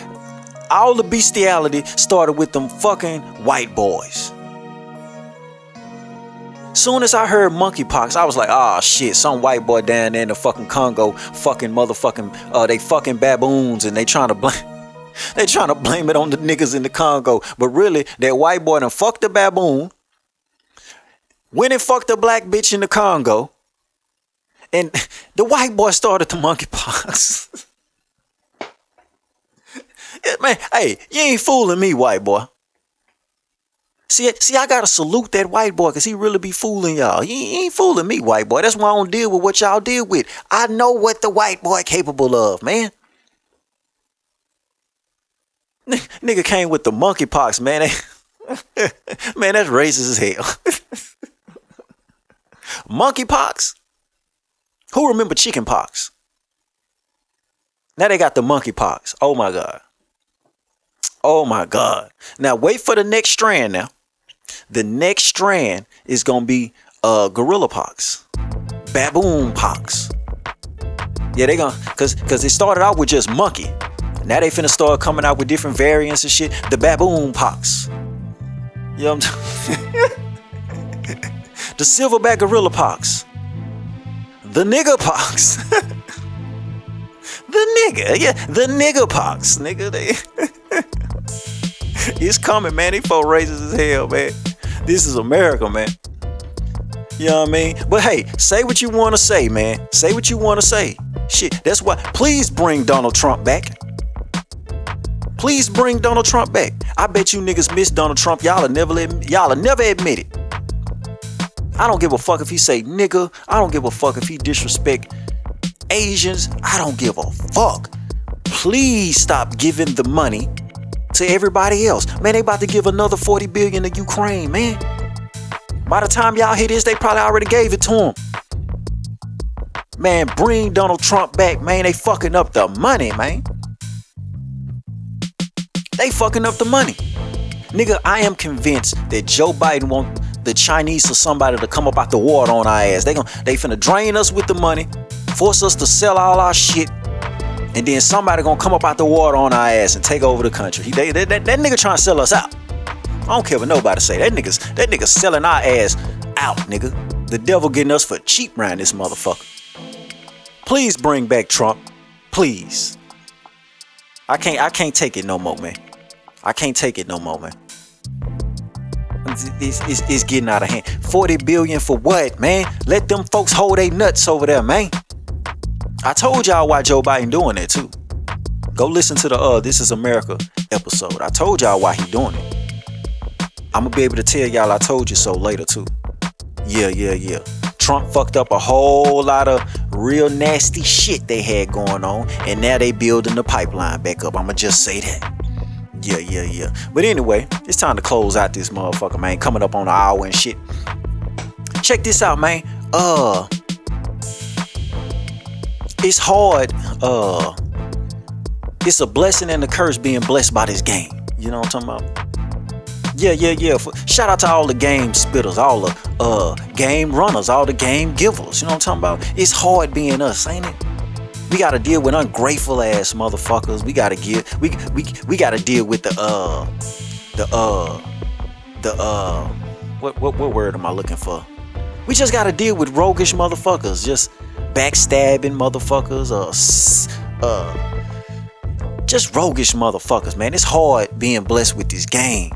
all the bestiality started with them fucking white boys. Soon as I heard monkeypox, I was like, ah, shit, some white boy down there in the fucking Congo, fucking motherfucking, uh, they fucking baboons, and they trying to blame, they trying to blame it on the niggas in the Congo. But really, that white boy done fucked the baboon, went and fucked a black bitch in the Congo, and the white boy started the monkeypox. Man, hey, you ain't fooling me, white boy. See, see, I gotta salute that white boy because he really be fooling y'all. He ain't fooling me, white boy. That's why I don't deal with what y'all deal with. I know what the white boy capable of, man. N- nigga came with the monkeypox, man. man, that's racist as hell. monkeypox? Who remember chickenpox? Now they got the monkeypox. Oh my god. Oh my god. Now wait for the next strand now. The next strand is gonna be uh gorilla pox, baboon pox. Yeah, they gonna cause cause it started out with just monkey. Now they finna start coming out with different variants and shit. The baboon pox. You know what I'm t- The silverback gorilla pox. The nigger pox. the nigga, yeah, the nigger pox, nigga. They it's coming, man. They folk racist as hell, man. This is America, man. You know what I mean? But hey, say what you want to say, man. Say what you want to say. Shit, that's why. Please bring Donald Trump back. Please bring Donald Trump back. I bet you niggas miss Donald Trump. Y'all will never let, y'all will never admit it. I don't give a fuck if he say nigga. I don't give a fuck if he disrespect Asians. I don't give a fuck. Please stop giving the money to everybody else. Man, they about to give another 40 billion to Ukraine, man. By the time y'all hear this, they probably already gave it to them. Man, bring Donald Trump back, man. They fucking up the money, man. They fucking up the money. Nigga, I am convinced that Joe Biden want the Chinese or somebody to come up out the water on our ass. They gon' they finna drain us with the money, force us to sell all our shit, and then somebody gonna come up out the water on our ass and take over the country. He, they, that, that, that nigga trying to sell us out. I don't care what nobody say. That nigga's that nigga selling our ass out, nigga. The devil getting us for cheap round this motherfucker. Please bring back Trump. Please. I can't I can't take it no more, man. I can't take it no more, man. It's, it's, it's, getting out of hand. 40 billion for what, man? Let them folks hold their nuts over there, man. I told y'all why Joe Biden doing that too. Go listen to the uh This Is America episode. I told y'all why he doing it. I'm gonna be able to tell y'all I told you so later too. Yeah, yeah, yeah. Trump fucked up a whole lot of real nasty shit they had going on, and now they building the pipeline back up. I'ma just say that. Yeah, yeah, yeah. But anyway, it's time to close out this motherfucker, man. Coming up on an hour and shit. Check this out, man. Uh, it's hard. Uh, it's a blessing and a curse being blessed by this game. You know what I'm talking about? Yeah, yeah, yeah. Shout out to all the game spitters, all the uh game runners, all the game givers. You know what I'm talking about? It's hard being us, ain't it? We gotta deal with ungrateful ass motherfuckers. We gotta give we we we gotta deal with the uh the uh the uh what what what word am I looking for? We just gotta deal with roguish motherfuckers, just backstabbing motherfuckers, uh uh just roguish motherfuckers, man. It's hard being blessed with this game.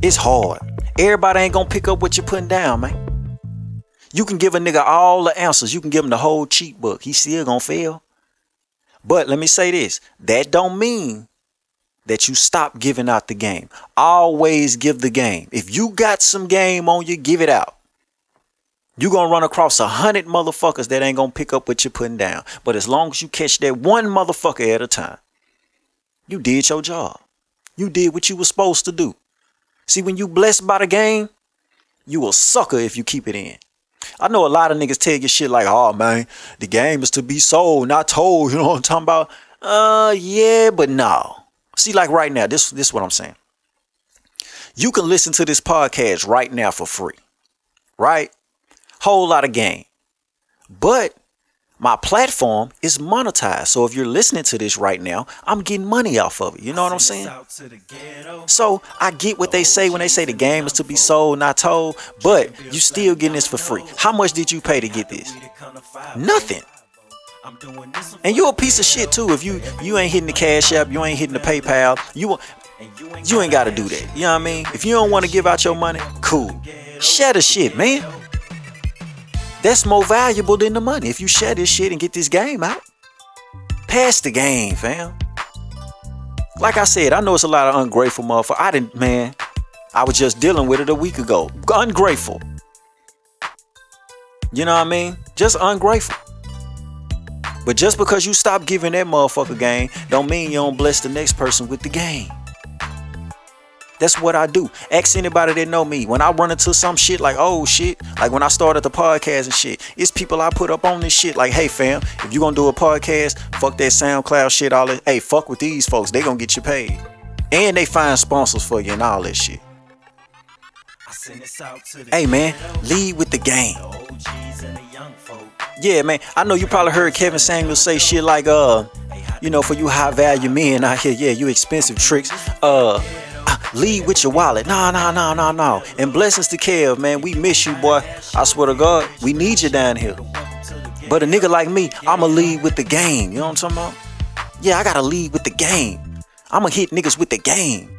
It's hard. Everybody ain't gonna pick up what you're putting down, man. You can give a nigga all the answers. You can give him the whole cheat book. He still gonna fail. But let me say this: that don't mean that you stop giving out the game. Always give the game. If you got some game on you, give it out. You gonna run across a hundred motherfuckers that ain't gonna pick up what you're putting down. But as long as you catch that one motherfucker at a time, you did your job. You did what you were supposed to do. See, when you blessed by the game, you a sucker if you keep it in. I know a lot of niggas tell you shit like, oh man, the game is to be sold, not told. You know what I'm talking about? Uh yeah, but no. See, like right now, this this is what I'm saying. You can listen to this podcast right now for free. Right? Whole lot of game. But my platform is monetized. So if you're listening to this right now, I'm getting money off of it. You know what I'm saying? So I get what they say when they say the game is to be sold, not told, but you still getting this for free. How much did you pay to get this? Nothing. And you're a piece of shit too if you you ain't hitting the cash app, you ain't hitting the PayPal, you you ain't got to do that. You know what I mean? If you don't want to give out your money, cool. Share the shit, man. That's more valuable than the money. If you share this shit and get this game out, pass the game, fam. Like I said, I know it's a lot of ungrateful motherfuckers. I didn't, man. I was just dealing with it a week ago. Ungrateful. You know what I mean? Just ungrateful. But just because you stop giving that motherfucker game, don't mean you don't bless the next person with the game. That's what I do. Ask anybody that know me. When I run into some shit like, oh shit, like when I started the podcast and shit, it's people I put up on this shit. Like, hey fam, if you gonna do a podcast, fuck that SoundCloud shit, all that. Hey, fuck with these folks. They gonna get you paid. And they find sponsors for you and all that shit. Hey man, lead with the game. Yeah, man. I know you probably heard Kevin Samuels say shit like, uh, you know, for you high value men out here, yeah, you expensive tricks. Uh, lead with your wallet. Nah, nah, nah, nah, nah. And blessings to Kev, man. We miss you, boy. I swear to God, we need you down here. But a nigga like me, I'ma lead with the game. You know what I'm talking about? Yeah, I gotta lead with the game. I'ma hit niggas with the game.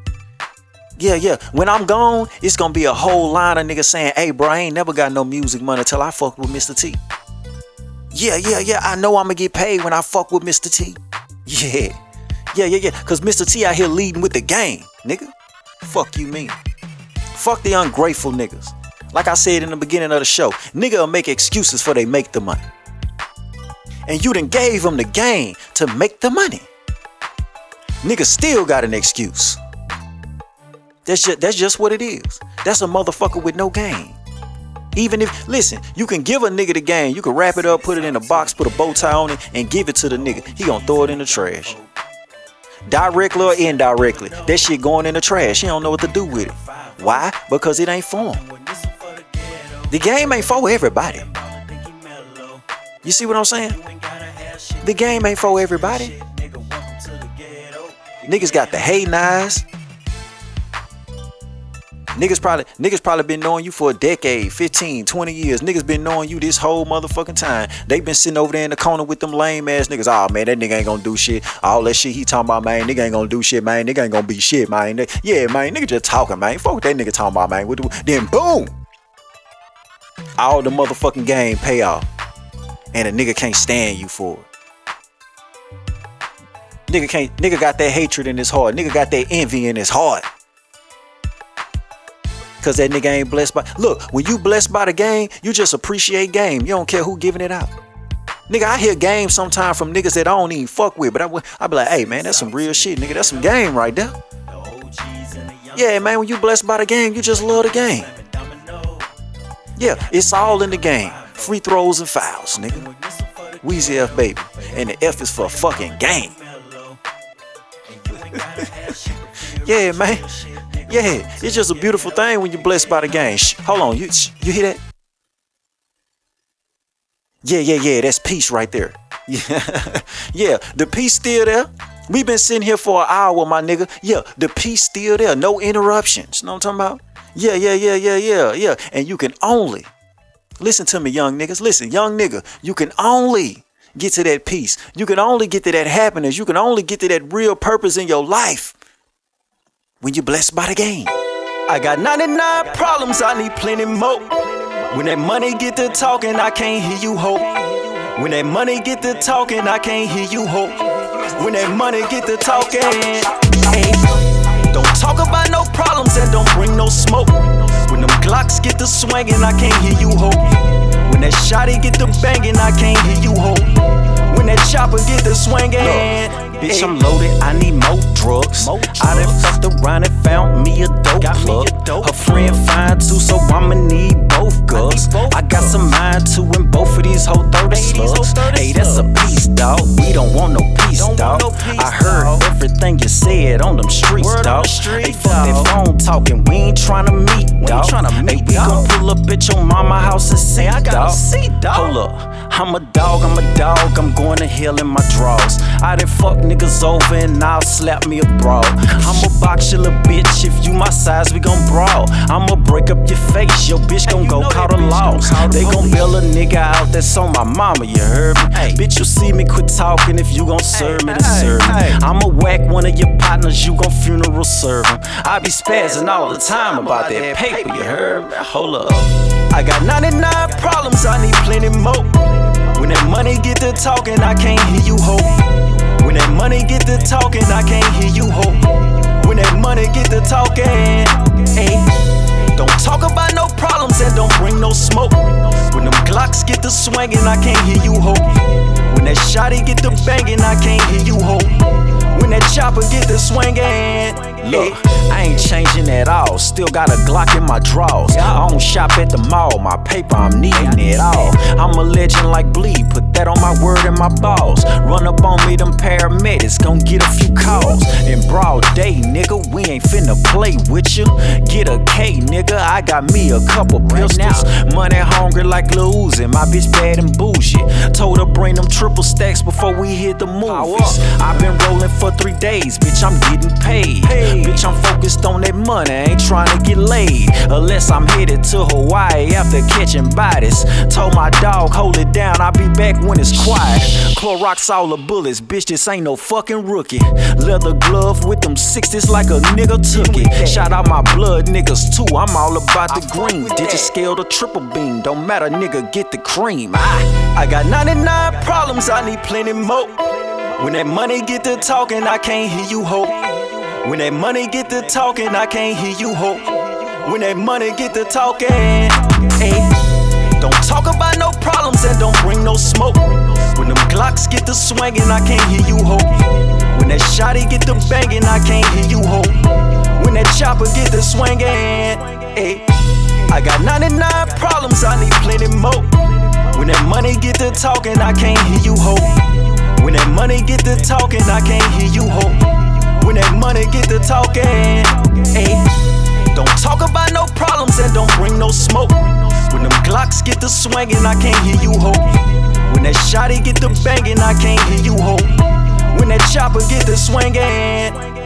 Yeah, yeah. When I'm gone, it's gonna be a whole line of niggas saying, hey, bro, I ain't never got no music money till I fuck with Mr. T. Yeah, yeah, yeah. I know I'ma get paid when I fuck with Mr. T. Yeah. Yeah, yeah, yeah. Cause Mr. T out here leading with the game, nigga. Fuck you mean? Fuck the ungrateful niggas. Like I said in the beginning of the show, nigga make excuses for they make the money. And you done gave them the game to make the money. Nigga still got an excuse. That's just that's just what it is. That's a motherfucker with no game. Even if listen, you can give a nigga the game, you can wrap it up, put it in a box, put a bow tie on it, and give it to the nigga. He gonna throw it in the trash directly or indirectly. That shit going in the trash. He don't know what to do with it. Why? Because it ain't for him. The game ain't for everybody. You see what I'm saying? The game ain't for everybody. Niggas got the hating eyes. Niggas probably niggas probably been knowing you for a decade, 15, 20 years. Niggas been knowing you this whole motherfucking time. They been sitting over there in the corner with them lame ass niggas. Oh man, that nigga ain't gonna do shit. All that shit he talking about, man. Nigga ain't gonna do shit, man. Nigga ain't gonna be shit, man. Yeah, man. Nigga just talking, man. Fuck that nigga talking about, man. Then boom, all the motherfucking game pay off, and a nigga can't stand you for it. Nigga can't. Nigga got that hatred in his heart. Nigga got that envy in his heart. Cause that nigga ain't blessed by. Look, when you blessed by the game, you just appreciate game. You don't care who giving it out. Nigga, I hear game sometime from niggas that I don't even fuck with, but I I be like, hey man, that's some real shit, nigga. That's some game right there. Yeah, man, when you blessed by the game, you just love the game. Yeah, it's all in the game. Free throws and fouls, nigga. Weezy F baby. And the F is for fucking game. yeah, man. Yeah, it's just a beautiful thing when you're blessed by the game. Shh, hold on, you you hear that? Yeah, yeah, yeah, that's peace right there. Yeah, yeah, the peace still there. We've been sitting here for an hour, my nigga. Yeah, the peace still there. No interruptions. You know what I'm talking about? Yeah, yeah, yeah, yeah, yeah, yeah. And you can only listen to me, young niggas. Listen, young nigga, you can only get to that peace. You can only get to that happiness. You can only get to that real purpose in your life when you're blessed by the game. I got 99 problems, I need plenty more. When that money get to talking, I can't hear you hope. When that money get to talking, I can't hear you hope. When that money get to talking, hey. Don't talk about no problems and don't bring no smoke. When them Glocks get to swinging, I can't hear you hope. When that shotty get to banging, I can't hear you hope. When that chopper get to swinging. Bitch, I'm loaded, I need more drugs. More drugs. I done fucked around and found me a dope got plug. A dope Her friend fine too, so I'ma need both girls. I, I got some mind too, and both of these whole 30 slugs. Hey, that's a piece, dog. We don't want no peace, dog. No peace, I heard dog. everything you said on them streets, Word dog. The street, hey, fuck dog. that phone talking, we ain't tryna meet, we dog. Tryna meet, hey, we gon' pull up at your mama house and see, hey, I got dog. See, dog. Hold up. I'm a dog, I'm a dog, I'm going to hell in my drawers. I done fuck niggas over and I'll slap me a bra. I'm a box you little bitch, if you my size, we gon' brawl. I'ma break up your face, your bitch gon' go call the laws. They gon' bail a nigga out that's on my mama, you heard me? Bitch, you see me quit talking if you gon' serve me to serve me. I'ma whack one of your partners, you gon' funeral serve him. I be spazzing all the time about that paper, you heard me? Hold up. I got 99 problems, I need plenty more. When that money get to talking, I can't hear you hope. When that money get to talking, I can't hear you hope. When that money get to talking, hey. Don't talk about no problems and don't bring no smoke. When them Glocks get to swinging, I can't hear you hope. When that shotty get to banging, I can't hear you hope. When that chopper get to swinging, look, I ain't changing at all. Still got a Glock in my drawers. I don't shop at the mall. My paper, I'm needing it all. I'm a legend like Bleed. Put that on my word and my balls. Run up on me, them paramedics gon' get a few calls. In broad day, nigga, we ain't finna play with you. Get a K, nigga. I got me a couple pistols. Money hungry like Lil Uzi. My bitch bad and bougie. Told her bring them triple stacks before we hit the movies. I've been rolling for three days, bitch. I'm getting paid. Bitch, I'm focused on that money, ain't trying to get laid. Unless I'm headed to Hawaii after catching bodies. Told my dog, hold it down, I'll be back when it's quiet. Clorox all the bullets, bitch, this ain't no fucking rookie. Leather glove with them 60s like a nigga took it. Shout out my blood niggas too, I'm all about the green. Did you scale the triple beam? Don't matter, nigga, get the cream. I, I got 99 problems, I need plenty more. When that money get to talking, I can't hear you hope. When that money get to talking, I can't hear you hope. When that money get to talking, hey. Talk about no problems and don't bring no smoke. When them Glocks get to swinging, I can't hear you hope. When that shotty get to banging, I can't hear you hope. When that chopper get to swinging, hey. I got 99 problems, I need plenty more. When that money get to talking, I can't hear you hope. When that money get to talking, I can't hear you hope. When that money get to talking, hey. Don't talk about no problems and don't bring no smoke. When them Glocks get to swinging, I can't hear you hope. When that shotty get to banging, I can't hear you hope. When that chopper get to swinging,